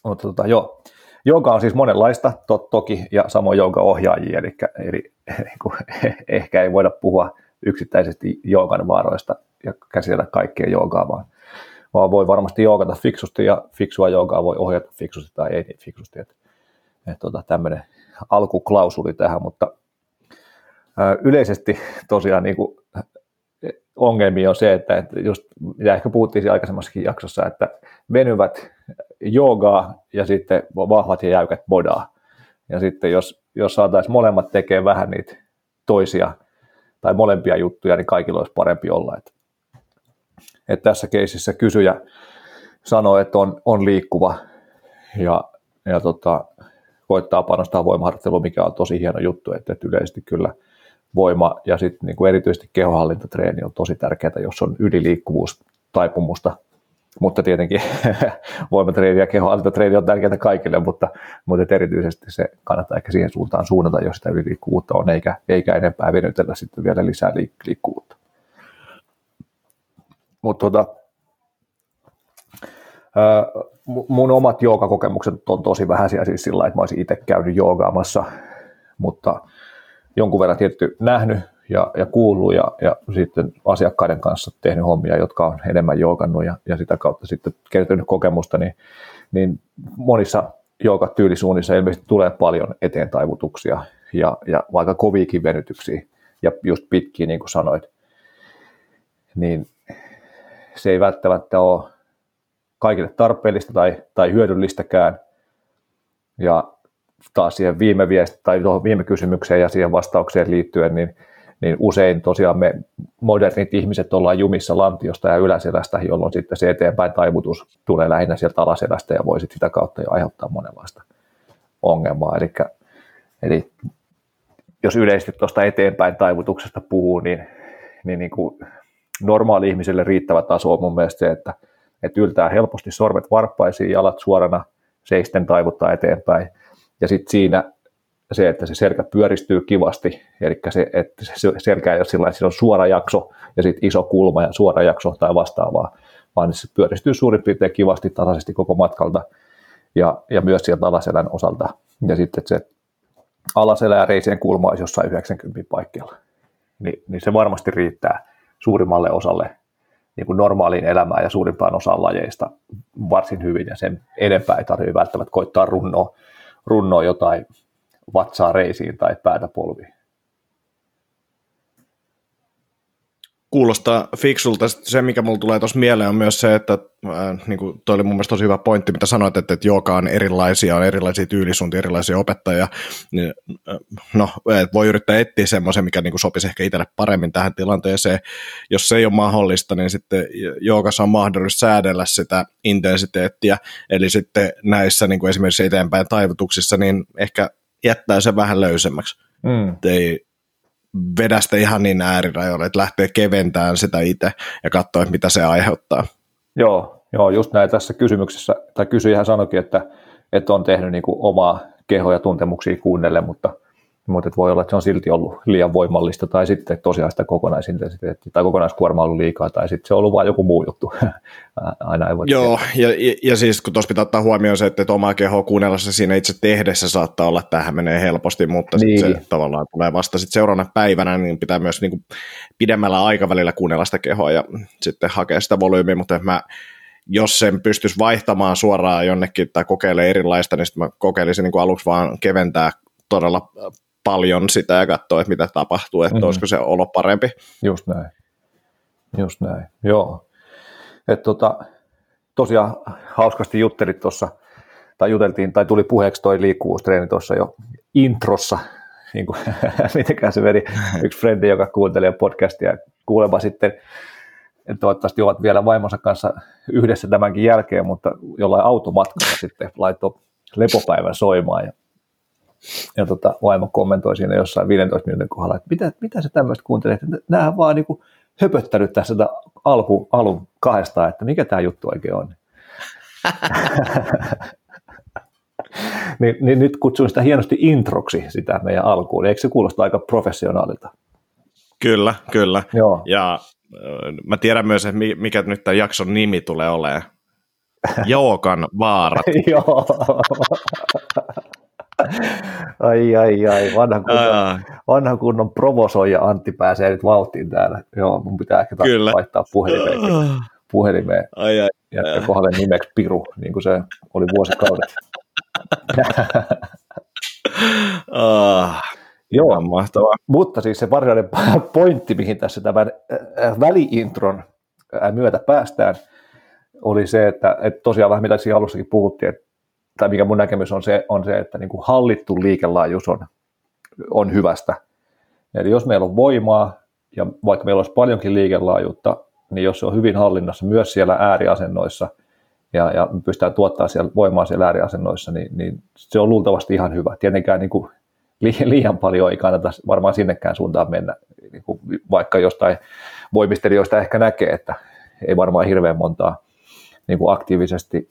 mutta tota, joo. Jooga on siis monenlaista, to, toki, ja samoin jooga-ohjaajia, eli, eli niin ehkä ei voida puhua yksittäisesti joogan vaaroista ja käsitellä kaikkea joogaa, vaan, vaan voi varmasti joogata fiksusti, ja fiksua joogaa voi ohjata fiksusti tai ei niin fiksusti. Että, et, tota, tämmöinen alkuklausuli tähän, mutta ää, yleisesti tosiaan niin kuin ongelmia on se, että, just, mitä ehkä puhuttiin aikaisemmassakin jaksossa, että venyvät joogaa ja sitten vahvat ja jäykät bodaa. Ja sitten jos, jos saataisiin molemmat tekemään vähän niitä toisia tai molempia juttuja, niin kaikilla olisi parempi olla. Että, että tässä keisissä kysyjä sanoi, että on, on liikkuva ja, ja tota, koittaa panostaa voimaharjoitteluun, mikä on tosi hieno juttu, että, että yleisesti kyllä – voima ja sitten niin kuin erityisesti kehohallintatreeni on tosi tärkeää, jos on yliliikkuvuus taipumusta. Mutta tietenkin voimatreeni ja kehohallintatreeni on tärkeää kaikille, mutta, mutta erityisesti se kannattaa ehkä siihen suuntaan suunnata, jos sitä yliliikkuvuutta on, eikä, eikä enempää venytellä sitten vielä lisää liik- liikkuvuutta. Mutta tota, mun omat joogakokemukset on tosi vähäisiä siis sillä että mä olisin itse käynyt joogaamassa, mutta jonkun verran tietty nähnyt ja, ja kuullut ja, ja sitten asiakkaiden kanssa tehnyt hommia, jotka on enemmän joogannut ja, ja sitä kautta sitten kertynyt kokemusta, niin, niin monissa joogatyylisuunnissa ilmeisesti tulee paljon eteen taivutuksia ja, ja vaikka koviikin venytyksiä ja just pitkiä, niin kuin sanoit, niin se ei välttämättä ole kaikille tarpeellista tai, tai hyödyllistäkään. Ja taas siihen viime, viesti, tai viime kysymykseen ja siihen vastaukseen liittyen, niin, niin usein tosiaan me modernit ihmiset ollaan jumissa lantiosta ja yläselästä, jolloin sitten se eteenpäin taivutus tulee lähinnä sieltä alaselästä ja voi sitä kautta jo aiheuttaa monenlaista ongelmaa. Eli, eli jos yleisesti tuosta eteenpäin taivutuksesta puhuu, niin, niin, niin kuin normaali ihmiselle riittävä taso on mun mielestä se, että, että yltää helposti sormet varppaisiin, jalat suorana, seisten taivuttaa eteenpäin – ja sitten siinä se, että se selkä pyöristyy kivasti, eli se, että se selkä ei ole sillä että on suora jakso ja sitten iso kulma ja suora jakso tai vastaavaa, vaan se pyöristyy suurin piirtein kivasti tasaisesti koko matkalta ja, ja myös sieltä alaselän osalta. Ja sitten se alaselä ja reisien kulma olisi jossain 90 paikkeilla. Ni, niin se varmasti riittää suurimmalle osalle niin kuin normaaliin elämään ja suurimpaan osaan lajeista varsin hyvin, ja sen enempää ei tarvitse välttämättä koittaa runnoa runnoa jotain vatsaa reisiin tai päätä polviin. Kuulostaa fiksulta. Se, mikä mulla tulee tuossa mieleen, on myös se, että äh, niin kuin toi oli mun mielestä tosi hyvä pointti, mitä sanoit, että, että joka on erilaisia, on erilaisia tyylisuuntia, erilaisia opettajia. Niin, äh, no, voi yrittää etsiä semmoisen, mikä niin kuin sopisi ehkä itselle paremmin tähän tilanteeseen. Jos se ei ole mahdollista, niin sitten joogassa on mahdollista säädellä sitä intensiteettiä, eli sitten näissä niin kuin esimerkiksi eteenpäin taivutuksissa, niin ehkä jättää se vähän löysemmäksi. Mm. Ei, vedä sitä ihan niin äärirajoille, että lähtee keventämään sitä itse ja katsoa, mitä se aiheuttaa. Joo, joo just näin tässä kysymyksessä, tai kysyjähän sanoikin, että, että on tehnyt niin omaa kehoja tuntemuksia kuunnelle, mutta – mutta voi olla, että se on silti ollut liian voimallista, tai sitten tosiaan sitä kokonaisintensiteettiä tai kokonaiskuorma on ollut liikaa, tai sitten se on ollut vain joku muu juttu. Aina ei voi Joo, ja, ja, ja, siis kun tuossa pitää ottaa huomioon se, että, että omaa kehoa kuunnellessa siinä itse tehdessä saattaa olla, että tähän menee helposti, mutta niin. se tavallaan tulee vasta sitten seuraavana päivänä, niin pitää myös niin kuin pidemmällä aikavälillä kuunnella sitä kehoa ja sitten hakea sitä volyymiä, mutta mä jos sen pystyisi vaihtamaan suoraan jonnekin tai kokeilemaan erilaista, niin sitten mä kokeilisin niin kuin aluksi vaan keventää todella paljon sitä ja katsoa, että mitä tapahtuu, että mm-hmm. olisiko se olo parempi. Just näin. Just näin, joo. Et tota, tosiaan hauskasti juttelit tuossa, tai juteltiin, tai tuli puheeksi toi liikkuvuustreeni tuossa jo introssa, niin kuin, mitenkään se meni yksi frendi, joka kuuntelee podcastia, kuulemma sitten toivottavasti ovat vielä vaimonsa kanssa yhdessä tämänkin jälkeen, mutta jollain automatkalla sitten laittoi lepopäivän soimaan ja, ja tota, vaimo kommentoi siinä jossain 15 minuutin kohdalla, että mitä, mitä sä tämmöistä kuuntelet, että näähän vaan niin kuin höpöttänyt tässä alku, alun kahdesta, että mikä tämä juttu oikein on. niin, niin, nyt kutsun sitä hienosti introksi sitä meidän alkuun. Eikö se kuulosta aika professionaalilta? Kyllä, kyllä. Joo. Ja mä tiedän myös, että mikä nyt tämän jakson nimi tulee olemaan. Jookan vaarat. Joo. Ai, ai, ai, vanha kunnon, vanha kunnon provosoija Antti pääsee nyt vauhtiin täällä. Joo, mun pitää ehkä Kyllä. laittaa puhelimeen, puhelimeen ai, ai, ja ai. kohdalle nimeksi Piru, niin kuin se oli vuosikaudet. ah, Joo, mahtavaa. Mutta siis se varsinainen pointti, mihin tässä tämän äh, väliintron äh, myötä päästään, oli se, että, että tosiaan vähän mitä siinä alussakin puhuttiin, että, tai mikä mun näkemys on se, on se että niin kuin hallittu liikelaajuus on, on hyvästä. Eli jos meillä on voimaa, ja vaikka meillä olisi paljonkin liikelaajuutta, niin jos se on hyvin hallinnassa myös siellä ääriasennoissa, ja, ja me pystytään tuottaa siellä voimaa siellä ääriasennoissa, niin, niin se on luultavasti ihan hyvä. Tietenkään niin kuin liian paljon ei kannata varmaan sinnekään suuntaan mennä, niin kuin vaikka jostain voimistelijoista ehkä näkee, että ei varmaan hirveän montaa niin kuin aktiivisesti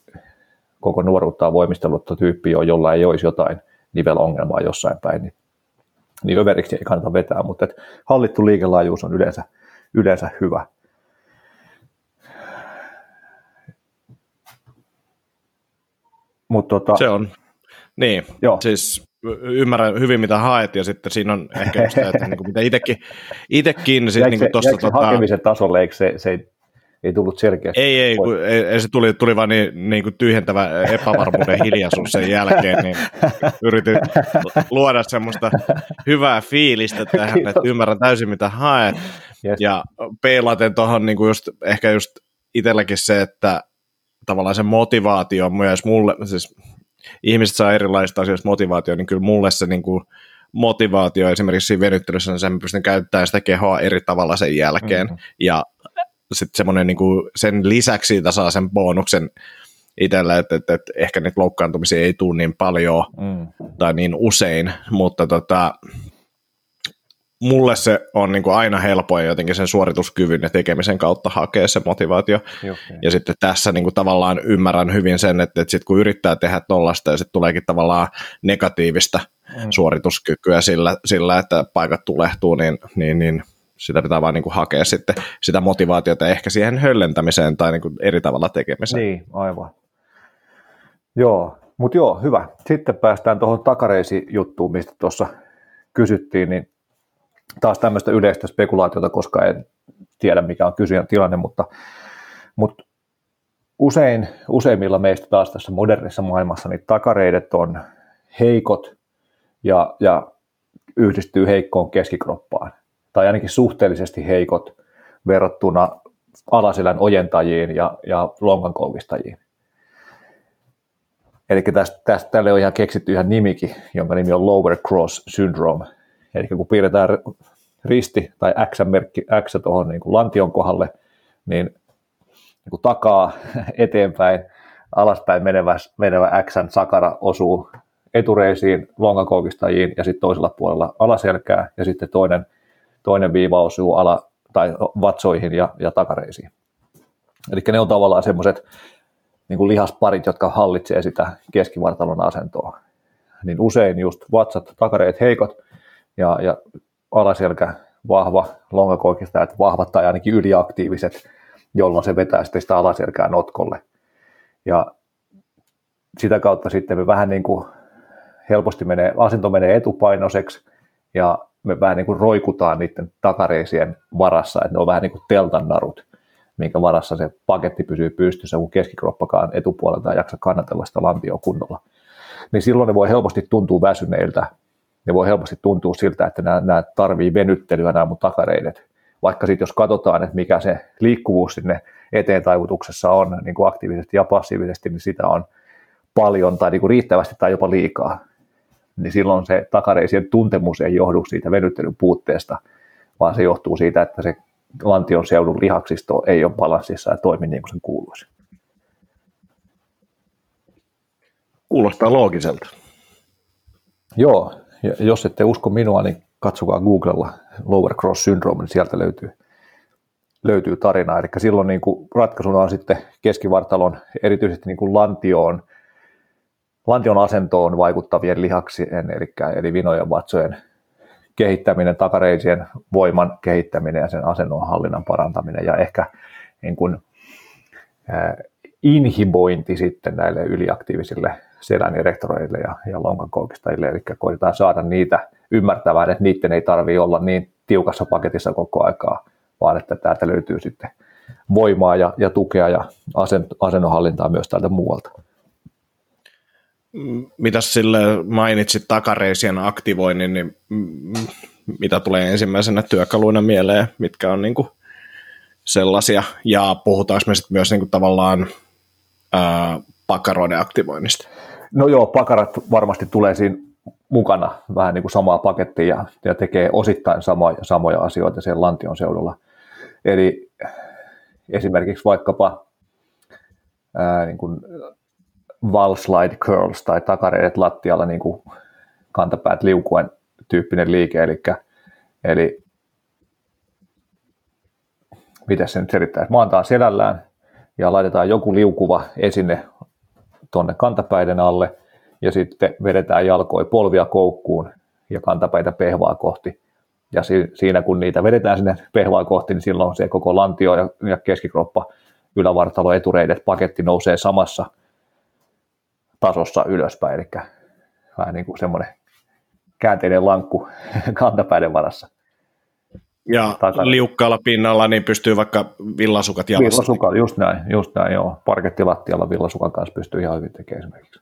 koko nuoruuttaan voimistellutta tyyppiä on, jolla ei olisi jotain nivelongelmaa jossain päin, niin, niin överiksi ei kannata vetää, mutta että hallittu liikelaajuus on yleensä, yleensä hyvä. Mut tota, se on. Niin, Joo. siis ymmärrän hyvin, mitä haet, ja sitten siinä on ehkä just sitä, että niin kuin mitä itekin, itekin siis niin kuin tosta, tota... hakemisen tasolle, eikö se, se ei, ei tullut selkeästi? Ei, ei, kun, ei, se tuli, tuli vaan niin, niin kuin tyhjentävä epävarmuuden hiljaisuus sen jälkeen, niin yritin luoda semmoista hyvää fiilistä tähän, että ymmärrän täysin, mitä haet, yes. ja peilaten tuohon niin just, ehkä just itselläkin se, että tavallaan se motivaatio myös mulle, siis ihmiset saa erilaisista asioista motivaatio, niin kyllä mulle se niin kuin motivaatio esimerkiksi siinä venyttelyssä, niin sen pystyn käyttämään sitä kehoa eri tavalla sen jälkeen. Mm-hmm. Ja sitten semmoinen niin kuin sen lisäksi siitä saa sen bonuksen itsellä, että, että, että ehkä niitä loukkaantumisia ei tule niin paljon mm. tai niin usein, mutta tota, mulle se on niin kuin aina helpoin jotenkin sen suorituskyvyn ja tekemisen kautta hakea se motivaatio. Juh, ja sitten tässä niin kuin tavallaan ymmärrän hyvin sen, että, että sit kun yrittää tehdä tollasta ja sitten tuleekin tavallaan negatiivista mm. suorituskykyä sillä, sillä, että paikat tulehtuu, niin, niin, niin sitä pitää vaan niin kuin hakea sitten sitä motivaatiota ehkä siihen höllentämiseen tai niin kuin eri tavalla tekemiseen. Niin, aivan. Joo, mutta joo, hyvä. Sitten päästään tuohon takareisi-juttuun, mistä tuossa kysyttiin, niin taas tämmöistä yleistä spekulaatiota, koska en tiedä mikä on kysyjän tilanne, mutta, mutta usein, useimmilla meistä taas tässä modernissa maailmassa niin takareidet on heikot ja, ja yhdistyy heikkoon keskikroppaan, tai ainakin suhteellisesti heikot verrattuna alaselän ojentajiin ja, ja lonkankoukistajiin. Eli tästä, tästä, tälle on ihan keksitty ihan nimikin, jonka nimi on lower cross syndrome, Eli kun piirretään risti tai X-merkki X tuohon niin kuin lantion kohdalle, niin, niin kuin takaa eteenpäin alaspäin menevä, menevä X sakara osuu etureisiin, lonkakoukistajiin ja sitten toisella puolella alaselkää ja sitten toinen, toinen viiva osuu ala, tai vatsoihin ja, ja takareisiin. Eli ne on tavallaan semmoiset niin lihasparit, jotka hallitsee sitä keskivartalon asentoa. Niin usein just vatsat, takareet heikot, ja, ja alaselkä vahva, että vahvat tai ainakin yliaktiiviset, jolloin se vetää sitten sitä alaselkää notkolle. Ja sitä kautta sitten me vähän niin kuin helposti menee, asento menee etupainoiseksi ja me vähän niin kuin roikutaan niiden takareisien varassa, että ne on vähän niin kuin teltan narut, minkä varassa se paketti pysyy pystyssä, kun keskikroppakaan etupuolelta ei jaksa kannatella sitä lampioa kunnolla. Niin silloin ne voi helposti tuntua väsyneiltä ne voi helposti tuntua siltä, että nämä, nämä tarvii venyttelyä nämä mun takareidet. Vaikka sitten jos katsotaan, että mikä se liikkuvuus sinne eteen taivutuksessa on niin kuin aktiivisesti ja passiivisesti, niin sitä on paljon tai niin kuin riittävästi tai jopa liikaa. Niin silloin se takareisien tuntemus ei johdu siitä venyttelyn puutteesta, vaan se johtuu siitä, että se lantion seudun lihaksisto ei ole balanssissa ja toimi niin kuin sen kuuluisi. Kuulostaa loogiselta. Joo, ja jos ette usko minua, niin katsokaa Googlella lower cross syndrome, niin sieltä löytyy, löytyy tarina. Eli silloin niin kuin ratkaisuna on sitten keskivartalon, erityisesti niin kuin lantioon, lantion asentoon vaikuttavien lihaksien, eli, eli vinojen vatsojen kehittäminen, takareisien voiman kehittäminen ja sen asennon hallinnan parantaminen ja ehkä niin kuin, äh, inhibointi sitten näille yliaktiivisille selän erektoreille ja, ja lonkan koukistajille, eli koitetaan saada niitä ymmärtämään, että niiden ei tarvitse olla niin tiukassa paketissa koko aikaa, vaan että täältä löytyy sitten voimaa ja, ja tukea ja asennonhallintaa myös täältä muualta. Mitä sille mainitsit takareisien aktivoinnin, niin mitä tulee ensimmäisenä työkaluina mieleen, mitkä on niin sellaisia, ja puhutaanko me sitten myös niin tavallaan ää, pakaroiden aktivoinnista? No joo, pakarat varmasti tulee siinä mukana vähän niin kuin samaa pakettia ja, ja tekee osittain samoja, samoja asioita siellä lantion seudulla. Eli esimerkiksi vaikkapa ää, niin kuin wall slide curls tai takareidet lattialla niin kuin kantapäät liukuen tyyppinen liike, eli, eli miten se nyt selittää, maantaan selällään ja laitetaan joku liukuva esine tuonne kantapäiden alle ja sitten vedetään jalkoja polvia koukkuun ja kantapäitä pehvaa kohti. Ja siinä kun niitä vedetään sinne pehvaa kohti, niin silloin se koko lantio ja keskikroppa, ylävartalo, etureidet, paketti nousee samassa tasossa ylöspäin, eli vähän niin kuin semmoinen käänteinen lankku kantapäiden varassa. Ja takana. liukkaalla pinnalla niin pystyy vaikka villasukat jalassa. Villasukat, just näin, just näin, joo. Parkettilattialla villasukan kanssa pystyy ihan hyvin tekemään esimerkiksi.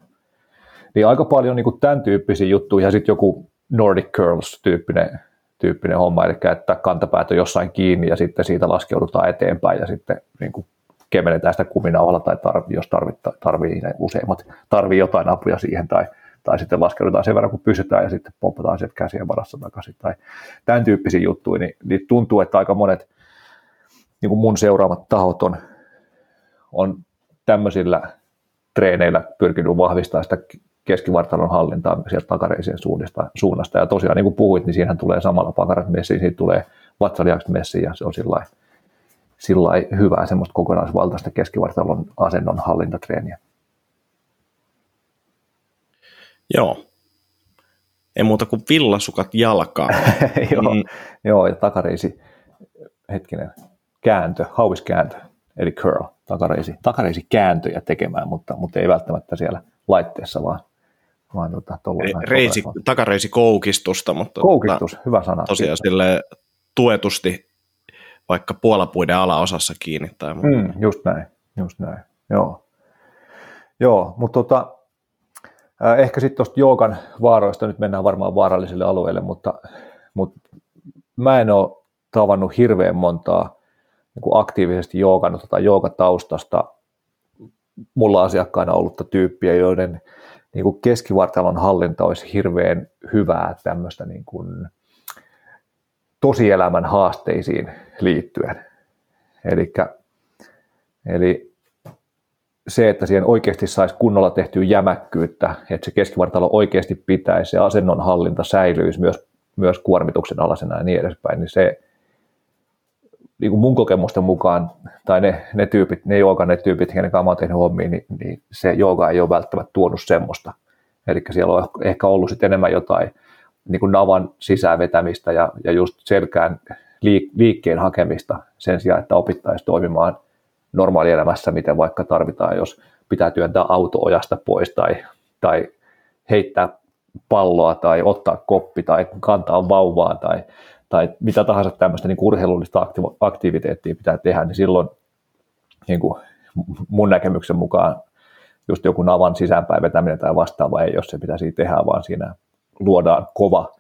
Niin aika paljon niin kuin tämän tyyppisiä juttuja ja sitten joku Nordic Curls-tyyppinen tyyppinen homma, eli että kantapäät on jossain kiinni ja sitten siitä laskeudutaan eteenpäin ja sitten niin kuin kevennetään sitä kuminauhalla tai tarvi, jos tarvittaa, tarvii, useimmat tarvii jotain apuja siihen tai, tai sitten laskeudutaan sen verran kun pysytään ja sitten pompataan sieltä käsien varassa takaisin tai tämän tyyppisiä juttuja, niin, niin tuntuu, että aika monet niin kuin mun seuraamat tahot on, on tämmöisillä treeneillä pyrkinyt vahvistamaan sitä keskivartalon hallintaa sieltä takareisien suunnasta, suunnasta. Ja tosiaan niin kuin puhuit, niin siihen tulee samalla pakarat messiin, siitä tulee vatsalihakset messiin ja se on sillä sillä hyvää semmoista kokonaisvaltaista keskivartalon asennon hallintatreeniä. Joo. Ei muuta kuin villasukat jalkaan. joo, mm. joo, ja takareisi, hetkinen, kääntö, hauiskääntö, eli curl, takareisi, takareisi kääntöjä tekemään, mutta, mutta ei välttämättä siellä laitteessa, vaan, vaan tota, Reisi, takareisi koukistusta, mutta Koukistus, tota, hyvä sana. Tosiaan sille tuetusti vaikka puolapuiden alaosassa kiinni. Tai mm, just näin, just näin, joo. Joo, mutta tota, äh, ehkä sitten tuosta joogan vaaroista, nyt mennään varmaan vaarallisille alueille, mutta, mutta mä en ole tavannut hirveän montaa niin aktiivisesti joogannut tai joogataustasta mulla asiakkaana ollutta tyyppiä, joiden niin kuin keskivartalon hallinta olisi hirveän hyvää tämmöistä niin kuin tosielämän haasteisiin liittyen. Elikkä, eli se, että siihen oikeasti saisi kunnolla tehtyä jämäkkyyttä, että se keskivartalo oikeasti pitäisi, se asennon hallinta säilyisi myös, myös kuormituksen alasena ja niin edespäin, niin se niin kuin mun kokemusten mukaan, tai ne, ne tyypit, ne jooga, ne tyypit, kenen kanssa mä oon tehnyt hommia, niin, niin se jooga ei ole välttämättä tuonut semmoista. Eli siellä on ehkä ollut sitten enemmän jotain niin kuin navan sisään vetämistä ja, ja just selkään liik- liikkeen hakemista sen sijaan, että opittaisiin toimimaan normaalielämässä, miten vaikka tarvitaan, jos pitää työntää auto ojasta pois tai, tai heittää palloa tai ottaa koppi tai kantaa vauvaa tai, tai mitä tahansa tämmöistä niin urheilullista aktiviteettia pitää tehdä, niin silloin niin kuin mun näkemyksen mukaan just joku navan sisäänpäin vetäminen tai vastaava ei, jos se pitäisi tehdä, vaan siinä luodaan kova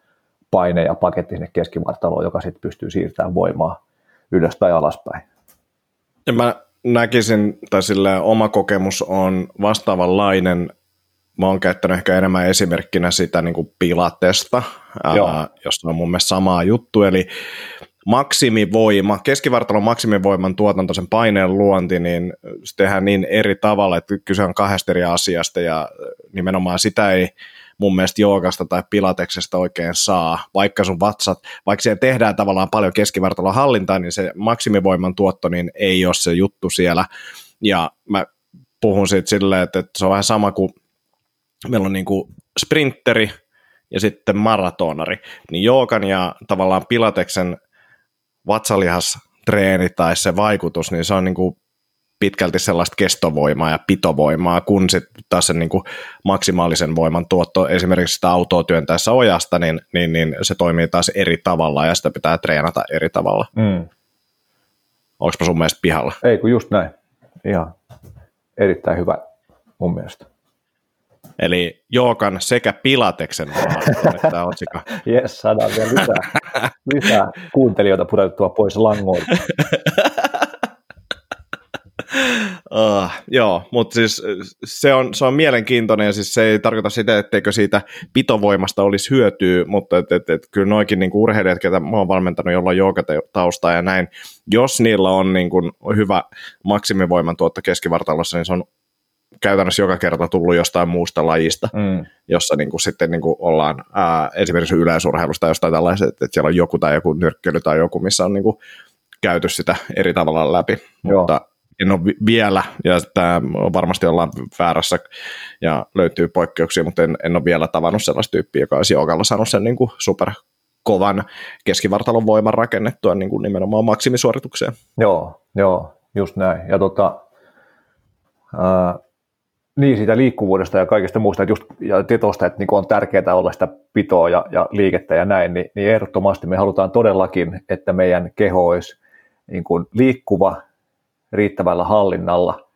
paine ja paketti sinne keskivartaloon, joka sitten pystyy siirtämään voimaa ylös tai alaspäin. Ja mä näkisin, tai sille oma kokemus on vastaavanlainen. Mä oon käyttänyt ehkä enemmän esimerkkinä sitä niin kuin pilatesta, ää, jossa on mun mielestä sama juttu. Eli maksimivoima, keskivartalon maksimivoiman tuotanto, sen paineen luonti, niin se tehdään niin eri tavalla, että kyse on kahdesta eri asiasta ja nimenomaan sitä ei mun mielestä joogasta tai pilateksesta oikein saa, vaikka sun vatsat, vaikka siellä tehdään tavallaan paljon keskivartalon hallintaa, niin se maksimivoiman tuotto niin ei ole se juttu siellä. Ja mä puhun siitä silleen, että, että se on vähän sama kuin meillä on niin kuin sprinteri ja sitten maratonari, niin joogan ja tavallaan pilateksen vatsalihastreeni tai se vaikutus, niin se on niin kuin pitkälti sellaista kestovoimaa ja pitovoimaa, kun sitten taas sen niin kuin maksimaalisen voiman tuotto esimerkiksi sitä autoa työntäessä ojasta, niin, niin, niin se toimii taas eri tavalla ja sitä pitää treenata eri tavalla. Mm. Onko sun mielestä pihalla? Ei kun just näin. Ihan erittäin hyvä mun mielestä. Eli Jookan sekä Pilateksen tämä otsikko. Jes, saadaan vielä lisää, lisää kuuntelijoita pudotettua pois langoilta. Uh, joo, mutta siis se on, se on mielenkiintoinen ja siis se ei tarkoita sitä, etteikö siitä pitovoimasta olisi hyötyä, mutta et, et, et, kyllä noikin niinku urheilijat, ketä mä oon valmentanut, jolla on joogataustaa ja näin, jos niillä on niinku hyvä maksimivoiman tuotto keskivartalossa, niin se on käytännössä joka kerta tullut jostain muusta lajista, mm. jossa niin kuin sitten niin kuin ollaan ää, esimerkiksi yleisurheilusta tai jostain tällaisesta, että siellä on joku tai joku nyrkkely tai joku, missä on niin kuin käyty sitä eri tavalla läpi, Joo. mutta en ole vielä, ja tämä varmasti ollaan väärässä ja löytyy poikkeuksia, mutta en, en ole vielä tavannut sellaista tyyppiä, joka olisi joogalla saanut sen niin kuin super kovan keskivartalon voiman rakennettua niin kuin nimenomaan maksimisuoritukseen. Joo, joo, just näin. Ja tota, ää, niin siitä liikkuvuudesta ja kaikesta muusta, että just, ja tetosta, että niin on tärkeää olla sitä pitoa ja, ja liikettä ja näin, niin, niin ehdottomasti me halutaan todellakin, että meidän keho olisi niin kuin liikkuva riittävällä hallinnalla,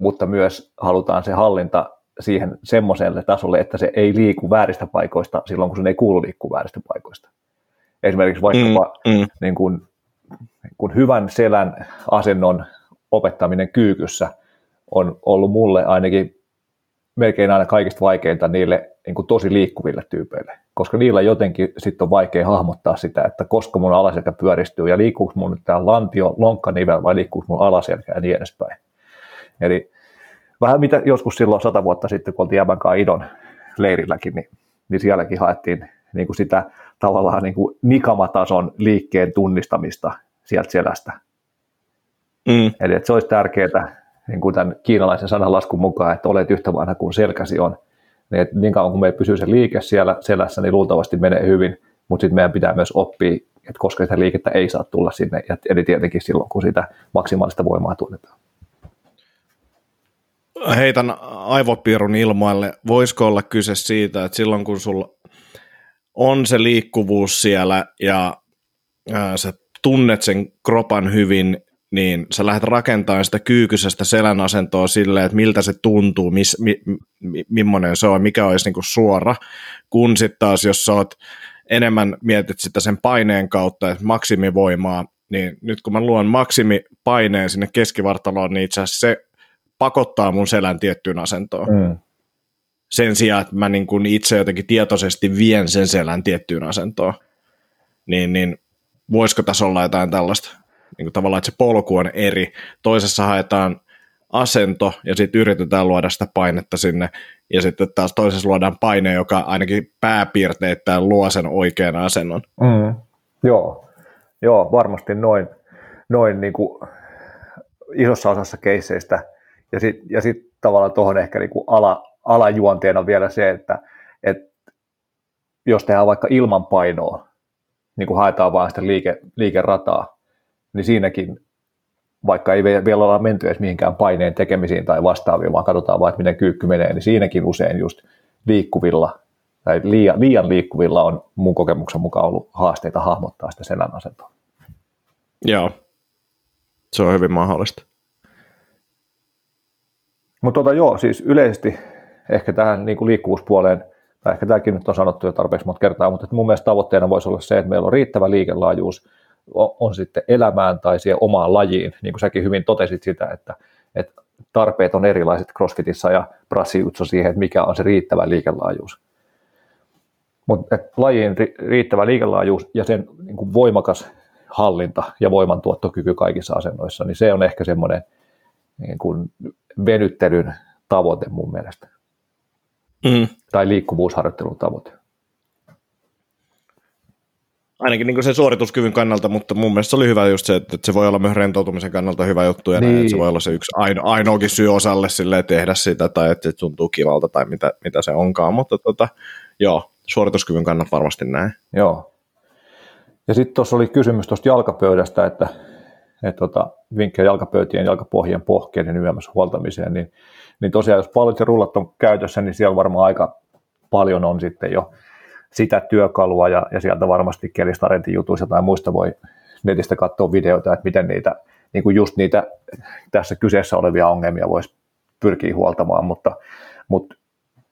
mutta myös halutaan se hallinta siihen semmoiselle tasolle, että se ei liiku vääristä paikoista silloin, kun se ei kuulu liikkua vääristä paikoista. Esimerkiksi vaikkapa mm, mm. Niin kuin, kuin hyvän selän asennon opettaminen kyykyssä on ollut mulle ainakin melkein aina kaikista vaikeinta niille niin kuin tosi liikkuville tyypeille, koska niillä jotenkin sitten on vaikea hahmottaa sitä, että koska mun alaselkä pyöristyy ja liikkuuko mun nyt tämä lantio, lonkkanivel vai liikkuuko mun alaselkä ja niin edespäin. Eli vähän mitä joskus silloin sata vuotta sitten, kun oltiin Jäbänkaan Idon leirilläkin, niin, niin sielläkin haettiin niin kuin sitä tavallaan niin kuin nikamatason liikkeen tunnistamista sieltä selästä. Mm. Eli että se olisi tärkeää, niin kuin tämän kiinalaisen sananlaskun mukaan, että olet yhtä vanha kuin selkäsi on. Niin, että niin kauan kun me pysyy se liike siellä selässä, niin luultavasti menee hyvin, mutta sitten meidän pitää myös oppia, että koska sitä liikettä ei saa tulla sinne, eli tietenkin silloin, kun sitä maksimaalista voimaa tunnetaan. Heitän aivopiirun ilmoille. Voisiko olla kyse siitä, että silloin kun sulla on se liikkuvuus siellä ja sä tunnet sen kropan hyvin, niin sä lähdet rakentamaan sitä kyykysestä selän asentoa silleen, että miltä se tuntuu, mis, mi, mi, millainen se on, mikä olisi niin kuin suora, kun sitten taas jos sä oot enemmän mietit sitä sen paineen kautta, että maksimivoimaa, niin nyt kun mä luon maksimipaineen sinne keskivartaloon, niin itse asiassa se pakottaa mun selän tiettyyn asentoon. Mm. Sen sijaan, että mä niin kuin itse jotenkin tietoisesti vien sen selän tiettyyn asentoon. Niin, niin voisiko tässä olla jotain tällaista? Niin kuin tavallaan, että se polku on eri. Toisessa haetaan asento ja sitten yritetään luoda sitä painetta sinne ja sitten taas toisessa luodaan paine, joka ainakin pääpiirteittäin luo sen oikean asennon. Mm. Joo. Joo, varmasti noin, noin niin kuin isossa osassa keisseistä. Ja sitten ja sit tavallaan tuohon ehkä niin kuin ala, alajuonteena vielä se, että, että jos tehdään vaikka ilman painoa, niin kuin haetaan vain sitä liike, liikerataa, niin siinäkin, vaikka ei vielä olla menty edes mihinkään paineen tekemisiin tai vastaaviin, vaan katsotaan vaan, että miten kyykky menee, niin siinäkin usein just liikkuvilla tai liian, liian liikkuvilla on mun kokemuksen mukaan ollut haasteita hahmottaa sitä selän asentoa. Joo, se on hyvin mahdollista. Mutta tota, joo, siis yleisesti ehkä tähän niin kuin liikkuvuuspuoleen, tai ehkä tämäkin nyt on sanottu jo tarpeeksi monta kertaa, mutta mun mielestä tavoitteena voisi olla se, että meillä on riittävä liikelaajuus, on sitten elämään tai siihen omaan lajiin, niin kuin säkin hyvin totesit sitä, että, että tarpeet on erilaiset CrossFitissa ja Brassijutsu siihen, että mikä on se riittävä liikelaajuus. Mutta lajien riittävä liikelaajuus ja sen niin kuin voimakas hallinta ja voimantuottokyky kaikissa asennoissa, niin se on ehkä semmoinen niin kuin venyttelyn tavoite mun mielestä. Mm. Tai liikkuvuusharjoittelun tavoite. Ainakin niin sen suorituskyvyn kannalta, mutta mun mielestä se oli hyvä just se, että se voi olla myös rentoutumisen kannalta hyvä juttu, ja niin. näin, että se voi olla se yksi aino, ainoakin syy osalle sille tehdä sitä, tai että se tuntuu kivalta, tai mitä, mitä se onkaan, mutta tota, joo, suorituskyvyn kannalta varmasti näin. Joo. Ja sitten tuossa oli kysymys tuosta jalkapöydästä, että, että tota, vinkkejä jalkapöytien, jalkapohjien pohkeiden yömässä huoltamiseen, niin, niin tosiaan jos pallot ja rullat on käytössä, niin siellä varmaan aika paljon on sitten jo sitä työkalua ja, ja sieltä varmasti Kelistarentin jutuista tai muista voi netistä katsoa videoita, että miten niitä, niin kuin just niitä tässä kyseessä olevia ongelmia voisi pyrkiä huoltamaan, mutta, mutta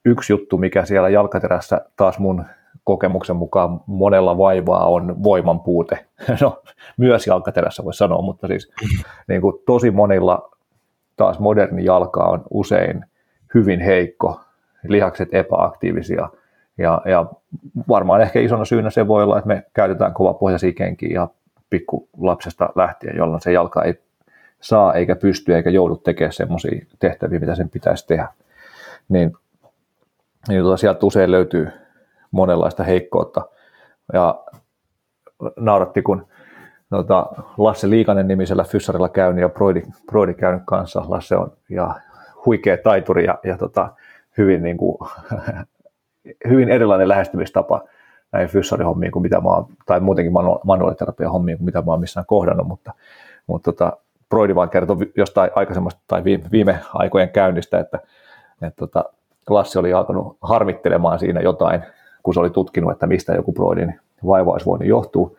yksi juttu, mikä siellä jalkaterässä taas mun kokemuksen mukaan monella vaivaa on voiman puute. No, myös jalkaterässä voi sanoa, mutta siis niin kuin tosi monilla taas moderni jalka on usein hyvin heikko, lihakset epäaktiivisia – ja, ja varmaan ehkä isona syynä se voi olla, että me käytetään kovapohjaisia kenkiä ja pikku lapsesta lähtien, jolloin se jalka ei saa eikä pysty eikä joudu tekemään semmoisia tehtäviä, mitä sen pitäisi tehdä. Niin, niin tuota, sieltä usein löytyy monenlaista heikkoutta. Ja nauratti, kun tota, Lasse Liikanen nimisellä fyssarilla käynyt ja Broidi, Broidi käynyt kanssa. Lasse on ja huikea taituri ja, ja tota, hyvin niin kuin, hyvin erilainen lähestymistapa näihin fyssarihommiin kuin mitä mä oon, tai muutenkin manu- hommiin kuin mitä mä oon missään kohdannut, mutta, mutta tota, Broidi vaan kertoi jostain aikaisemmasta tai viime, viime aikojen käynnistä, että, että tota, Lassi oli alkanut harmittelemaan siinä jotain, kun se oli tutkinut, että mistä joku Broidin vaiva olisi johtua.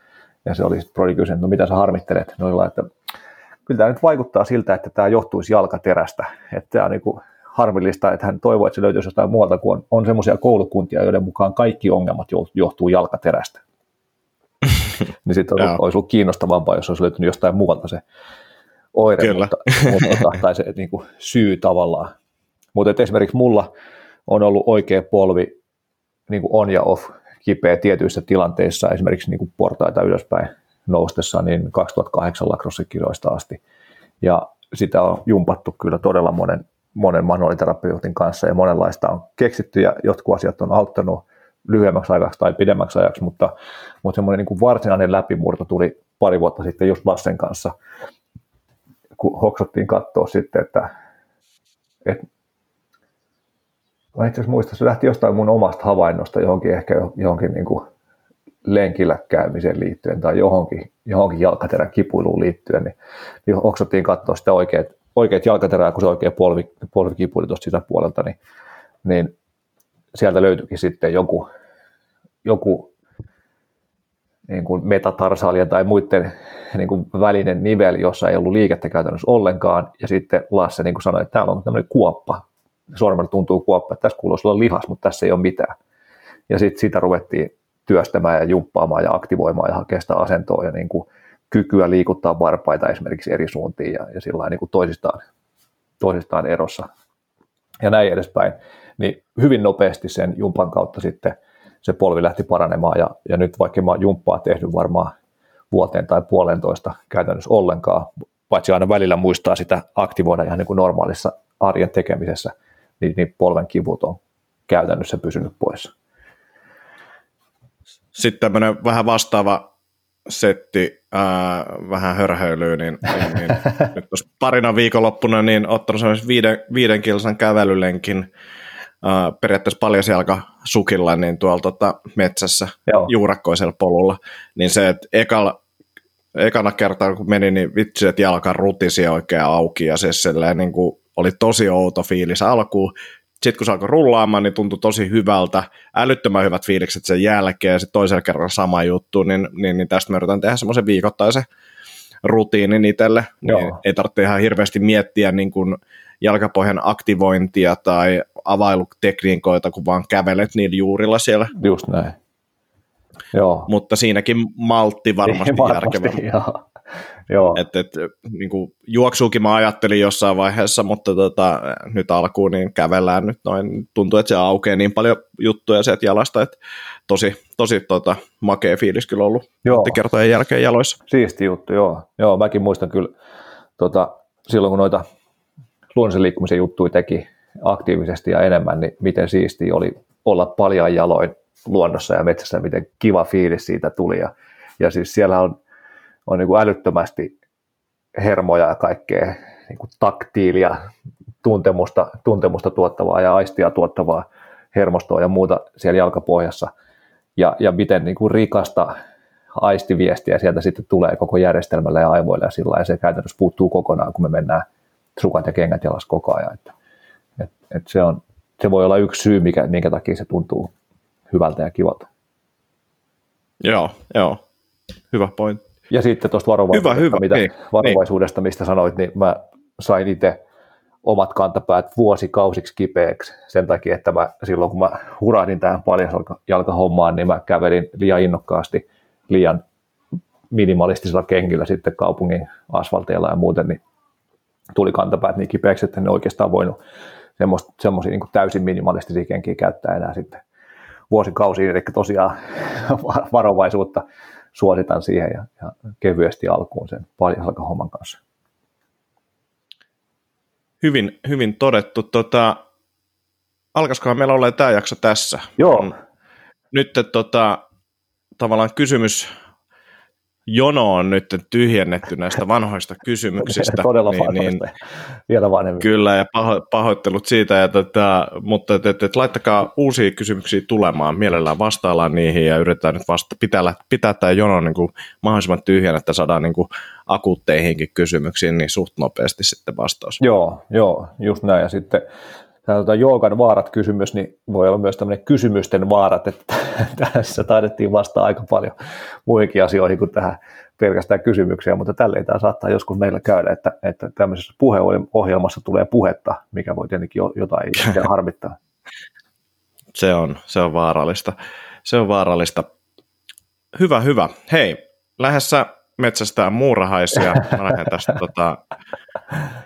Ja se oli Brody kysynyt, no mitä sä harmittelet? Noilla, että kyllä tämä nyt vaikuttaa siltä, että tämä johtuisi jalkaterästä. Että tämä on niin kuin harmillista, että hän toivoo, että se löytyisi jostain muualta, kun on, on semmoisia koulukuntia, joiden mukaan kaikki ongelmat johtuu jalkaterästä. niin sitten olisi ollut kiinnostavampaa, jos olisi löytynyt jostain muualta se oire, Kyllä. mutta, mutta, tai se niin kuin, syy tavallaan. Mutta esimerkiksi mulla on ollut oikea polvi niin kuin on ja off kipeä tietyissä tilanteissa, esimerkiksi niin kuin portaita ylöspäin noustessa, niin 2008 lakrossekiloista asti. Ja sitä on jumpattu kyllä todella monen monen manuaaliterapeutin kanssa ja monenlaista on keksitty ja jotkut asiat on auttanut lyhyemmäksi ajaksi tai pidemmäksi ajaksi, mutta, mutta semmoinen niin kuin varsinainen läpimurto tuli pari vuotta sitten just Lassen kanssa, kun hoksattiin katsoa sitten, että, että mä itse asiassa muista, se lähti jostain mun omasta havainnosta johonkin ehkä johonkin niin kuin lenkillä käymiseen liittyen tai johonkin, johonkin jalkaterän kipuiluun liittyen, niin, niin hoksattiin katsoa sitä oikeat oikeat jalkaterää kuin se oikea polvi, polvikipuli tuosta sisäpuolelta, niin, niin sieltä löytyikin sitten joku, joku niin kuin metatarsaalien tai muiden niin kuin välinen nivel, jossa ei ollut liikettä käytännössä ollenkaan, ja sitten Lasse niin kuin sanoi, että täällä on tämmöinen kuoppa, sormella tuntuu kuoppa, että tässä kuuluu olla lihas, mutta tässä ei ole mitään. Ja sitten sitä ruvettiin työstämään ja jumppaamaan ja aktivoimaan ja hakemaan sitä asentoa ja niin kuin kykyä liikuttaa varpaita esimerkiksi eri suuntiin ja, ja sillä niin kuin toisistaan, toisistaan erossa ja näin edespäin, niin hyvin nopeasti sen jumpan kautta sitten se polvi lähti paranemaan ja, ja nyt vaikka mä jumppaa tehnyt varmaan vuoteen tai puolentoista käytännössä ollenkaan, paitsi aina välillä muistaa sitä aktivoida ihan niin kuin normaalissa arjen tekemisessä, niin, niin polven kivut on käytännössä pysynyt pois. Sitten tämmöinen vähän vastaava setti ää, vähän hörhöilyä, niin, niin, niin nyt tuossa parina viikonloppuna niin ottanut sellaisen viiden, viiden kilsan kävelylenkin. Ää, periaatteessa paljon siellä sukilla niin tuolla tota, metsässä Joo. juurakkoisella polulla, niin se, että ekalla, ekana kertaa kun meni, niin vitsi, että jalka rutisi oikein auki ja se silleen, niin kuin, oli tosi outo fiilis alkuun, sitten kun se alkoi rullaamaan, niin tuntui tosi hyvältä, älyttömän hyvät fiilikset sen jälkeen, ja sitten toisella kerralla sama juttu, niin, niin, niin tästä me yritän tehdä semmoisen viikoittaisen rutiinin itselle, niin ei tarvitse ihan hirveästi miettiä niin kuin jalkapohjan aktivointia tai availutekniikoita, kun vaan kävelet niillä juurilla siellä. Just näin. Joo. Mutta siinäkin maltti varmasti, varmasti järkevä. Joo. Et, et, niin kuin, juoksuukin mä ajattelin jossain vaiheessa, mutta tota, nyt alkuun niin kävellään nyt noin. Tuntuu, että se aukeaa niin paljon juttuja sieltä jalasta, että tosi, tosi tota, makea fiilis kyllä ollut Joo. kertojen jälkeen jaloissa. Siisti juttu, joo. Joo, mäkin muistan kyllä tota, silloin, kun noita luonnollisen liikkumisen juttuja teki aktiivisesti ja enemmän, niin miten siisti oli olla paljon jaloin luonnossa ja metsässä, miten kiva fiilis siitä tuli. Ja, ja siis siellä on, on niin kuin älyttömästi hermoja ja kaikkea niin kuin taktiilia, tuntemusta, tuntemusta tuottavaa ja aistia tuottavaa hermostoa ja muuta siellä jalkapohjassa. Ja, ja miten niin kuin rikasta aistiviestiä sieltä sitten tulee koko järjestelmälle ja aivoille ja sillä ja se käytännössä puuttuu kokonaan, kun me mennään sukat ja kengät jalas koko ajan. Että, et, et se, on, se voi olla yksi syy, mikä, minkä takia se tuntuu hyvältä ja kivalta. Joo, joo. Hyvä pointti. Ja sitten tuosta varovaisuudesta, hyvä, hyvä. mitä, Niin, varovaisuudesta mistä sanoit, niin mä sain itse omat kantapäät vuosikausiksi kipeäksi sen takia, että mä, silloin kun mä hurahdin tähän paljasjalkahommaan, niin mä kävelin liian innokkaasti liian minimalistisilla kengillä sitten kaupungin asfalteilla ja muuten, niin tuli kantapäät niin kipeäksi, että ne oikeastaan voinut semmoisia niin täysin minimalistisia kenkiä käyttää enää sitten vuosikausiin, eli tosiaan varovaisuutta suositan siihen ja, ja kevyesti alkuun sen paljasjalkahomman kanssa. Hyvin, hyvin todettu. Tota, alkaisikohan meillä olla tämä jakso tässä? Joo. Nyt tota, tavallaan kysymys jono on nyt tyhjennetty näistä vanhoista kysymyksistä. Todella niin, niin, vielä vanhemmin. Kyllä, ja paho, pahoittelut siitä, ja tota, mutta et, et, et, laittakaa uusia kysymyksiä tulemaan, mielellään vastaillaan niihin ja yritetään nyt vasta, pitää, pitää tämä jono niin kuin mahdollisimman tyhjän, että saadaan niin kuin akuutteihinkin kysymyksiin niin suht nopeasti sitten vastaus. Joo, joo, just näin, ja sitten tämä tota, joogan vaarat kysymys, niin voi olla myös tämmöinen kysymysten vaarat, että tässä taidettiin vastata aika paljon muihinkin asioihin kuin tähän pelkästään kysymyksiä, mutta tälleen tämä saattaa joskus meillä käydä, että, että tämmöisessä puheohjelmassa tulee puhetta, mikä voi tietenkin jotain harmittaa. Se on, se on vaarallista. Se on vaarallista. Hyvä, hyvä. Hei, lähdessä metsästää muurahaisia. Mä lähden tästä tota,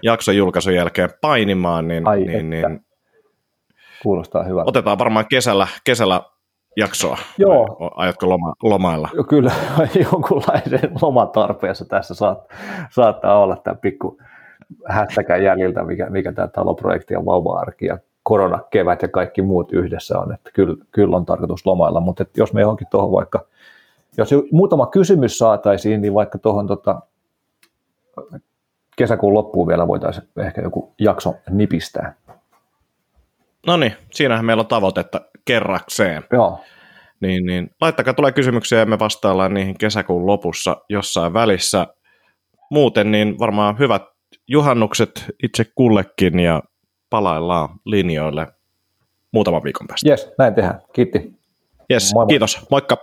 jakson julkaisun jälkeen painimaan, niin, Ai niin, niin Kuulostaa hyvältä. Otetaan varmaan kesällä, kesällä jaksoa. Joo. Ajatko loma, lomailla? Kyllä jonkunlaisen lomatarpeessa tässä saat, saattaa olla tämä pikku hättäkään jäljiltä, mikä, mikä tämä taloprojekti ja vauva-arki ja koronakevät ja kaikki muut yhdessä on, että kyllä, kyllä on tarkoitus lomailla, mutta jos me johonkin tuohon vaikka, jos muutama kysymys saataisiin, niin vaikka tuohon tota, kesäkuun loppuun vielä voitaisiin ehkä joku jakso nipistää. No niin, siinähän meillä on tavoitetta kerrakseen. Joo. Niin, niin. Laittakaa tulee kysymyksiä ja me vastaillaan niihin kesäkuun lopussa jossain välissä. Muuten niin varmaan hyvät juhannukset itse kullekin ja palaillaan linjoille muutaman viikon päästä. Yes, näin tehdään. Kiitti. Yes, kiitos. Moikka.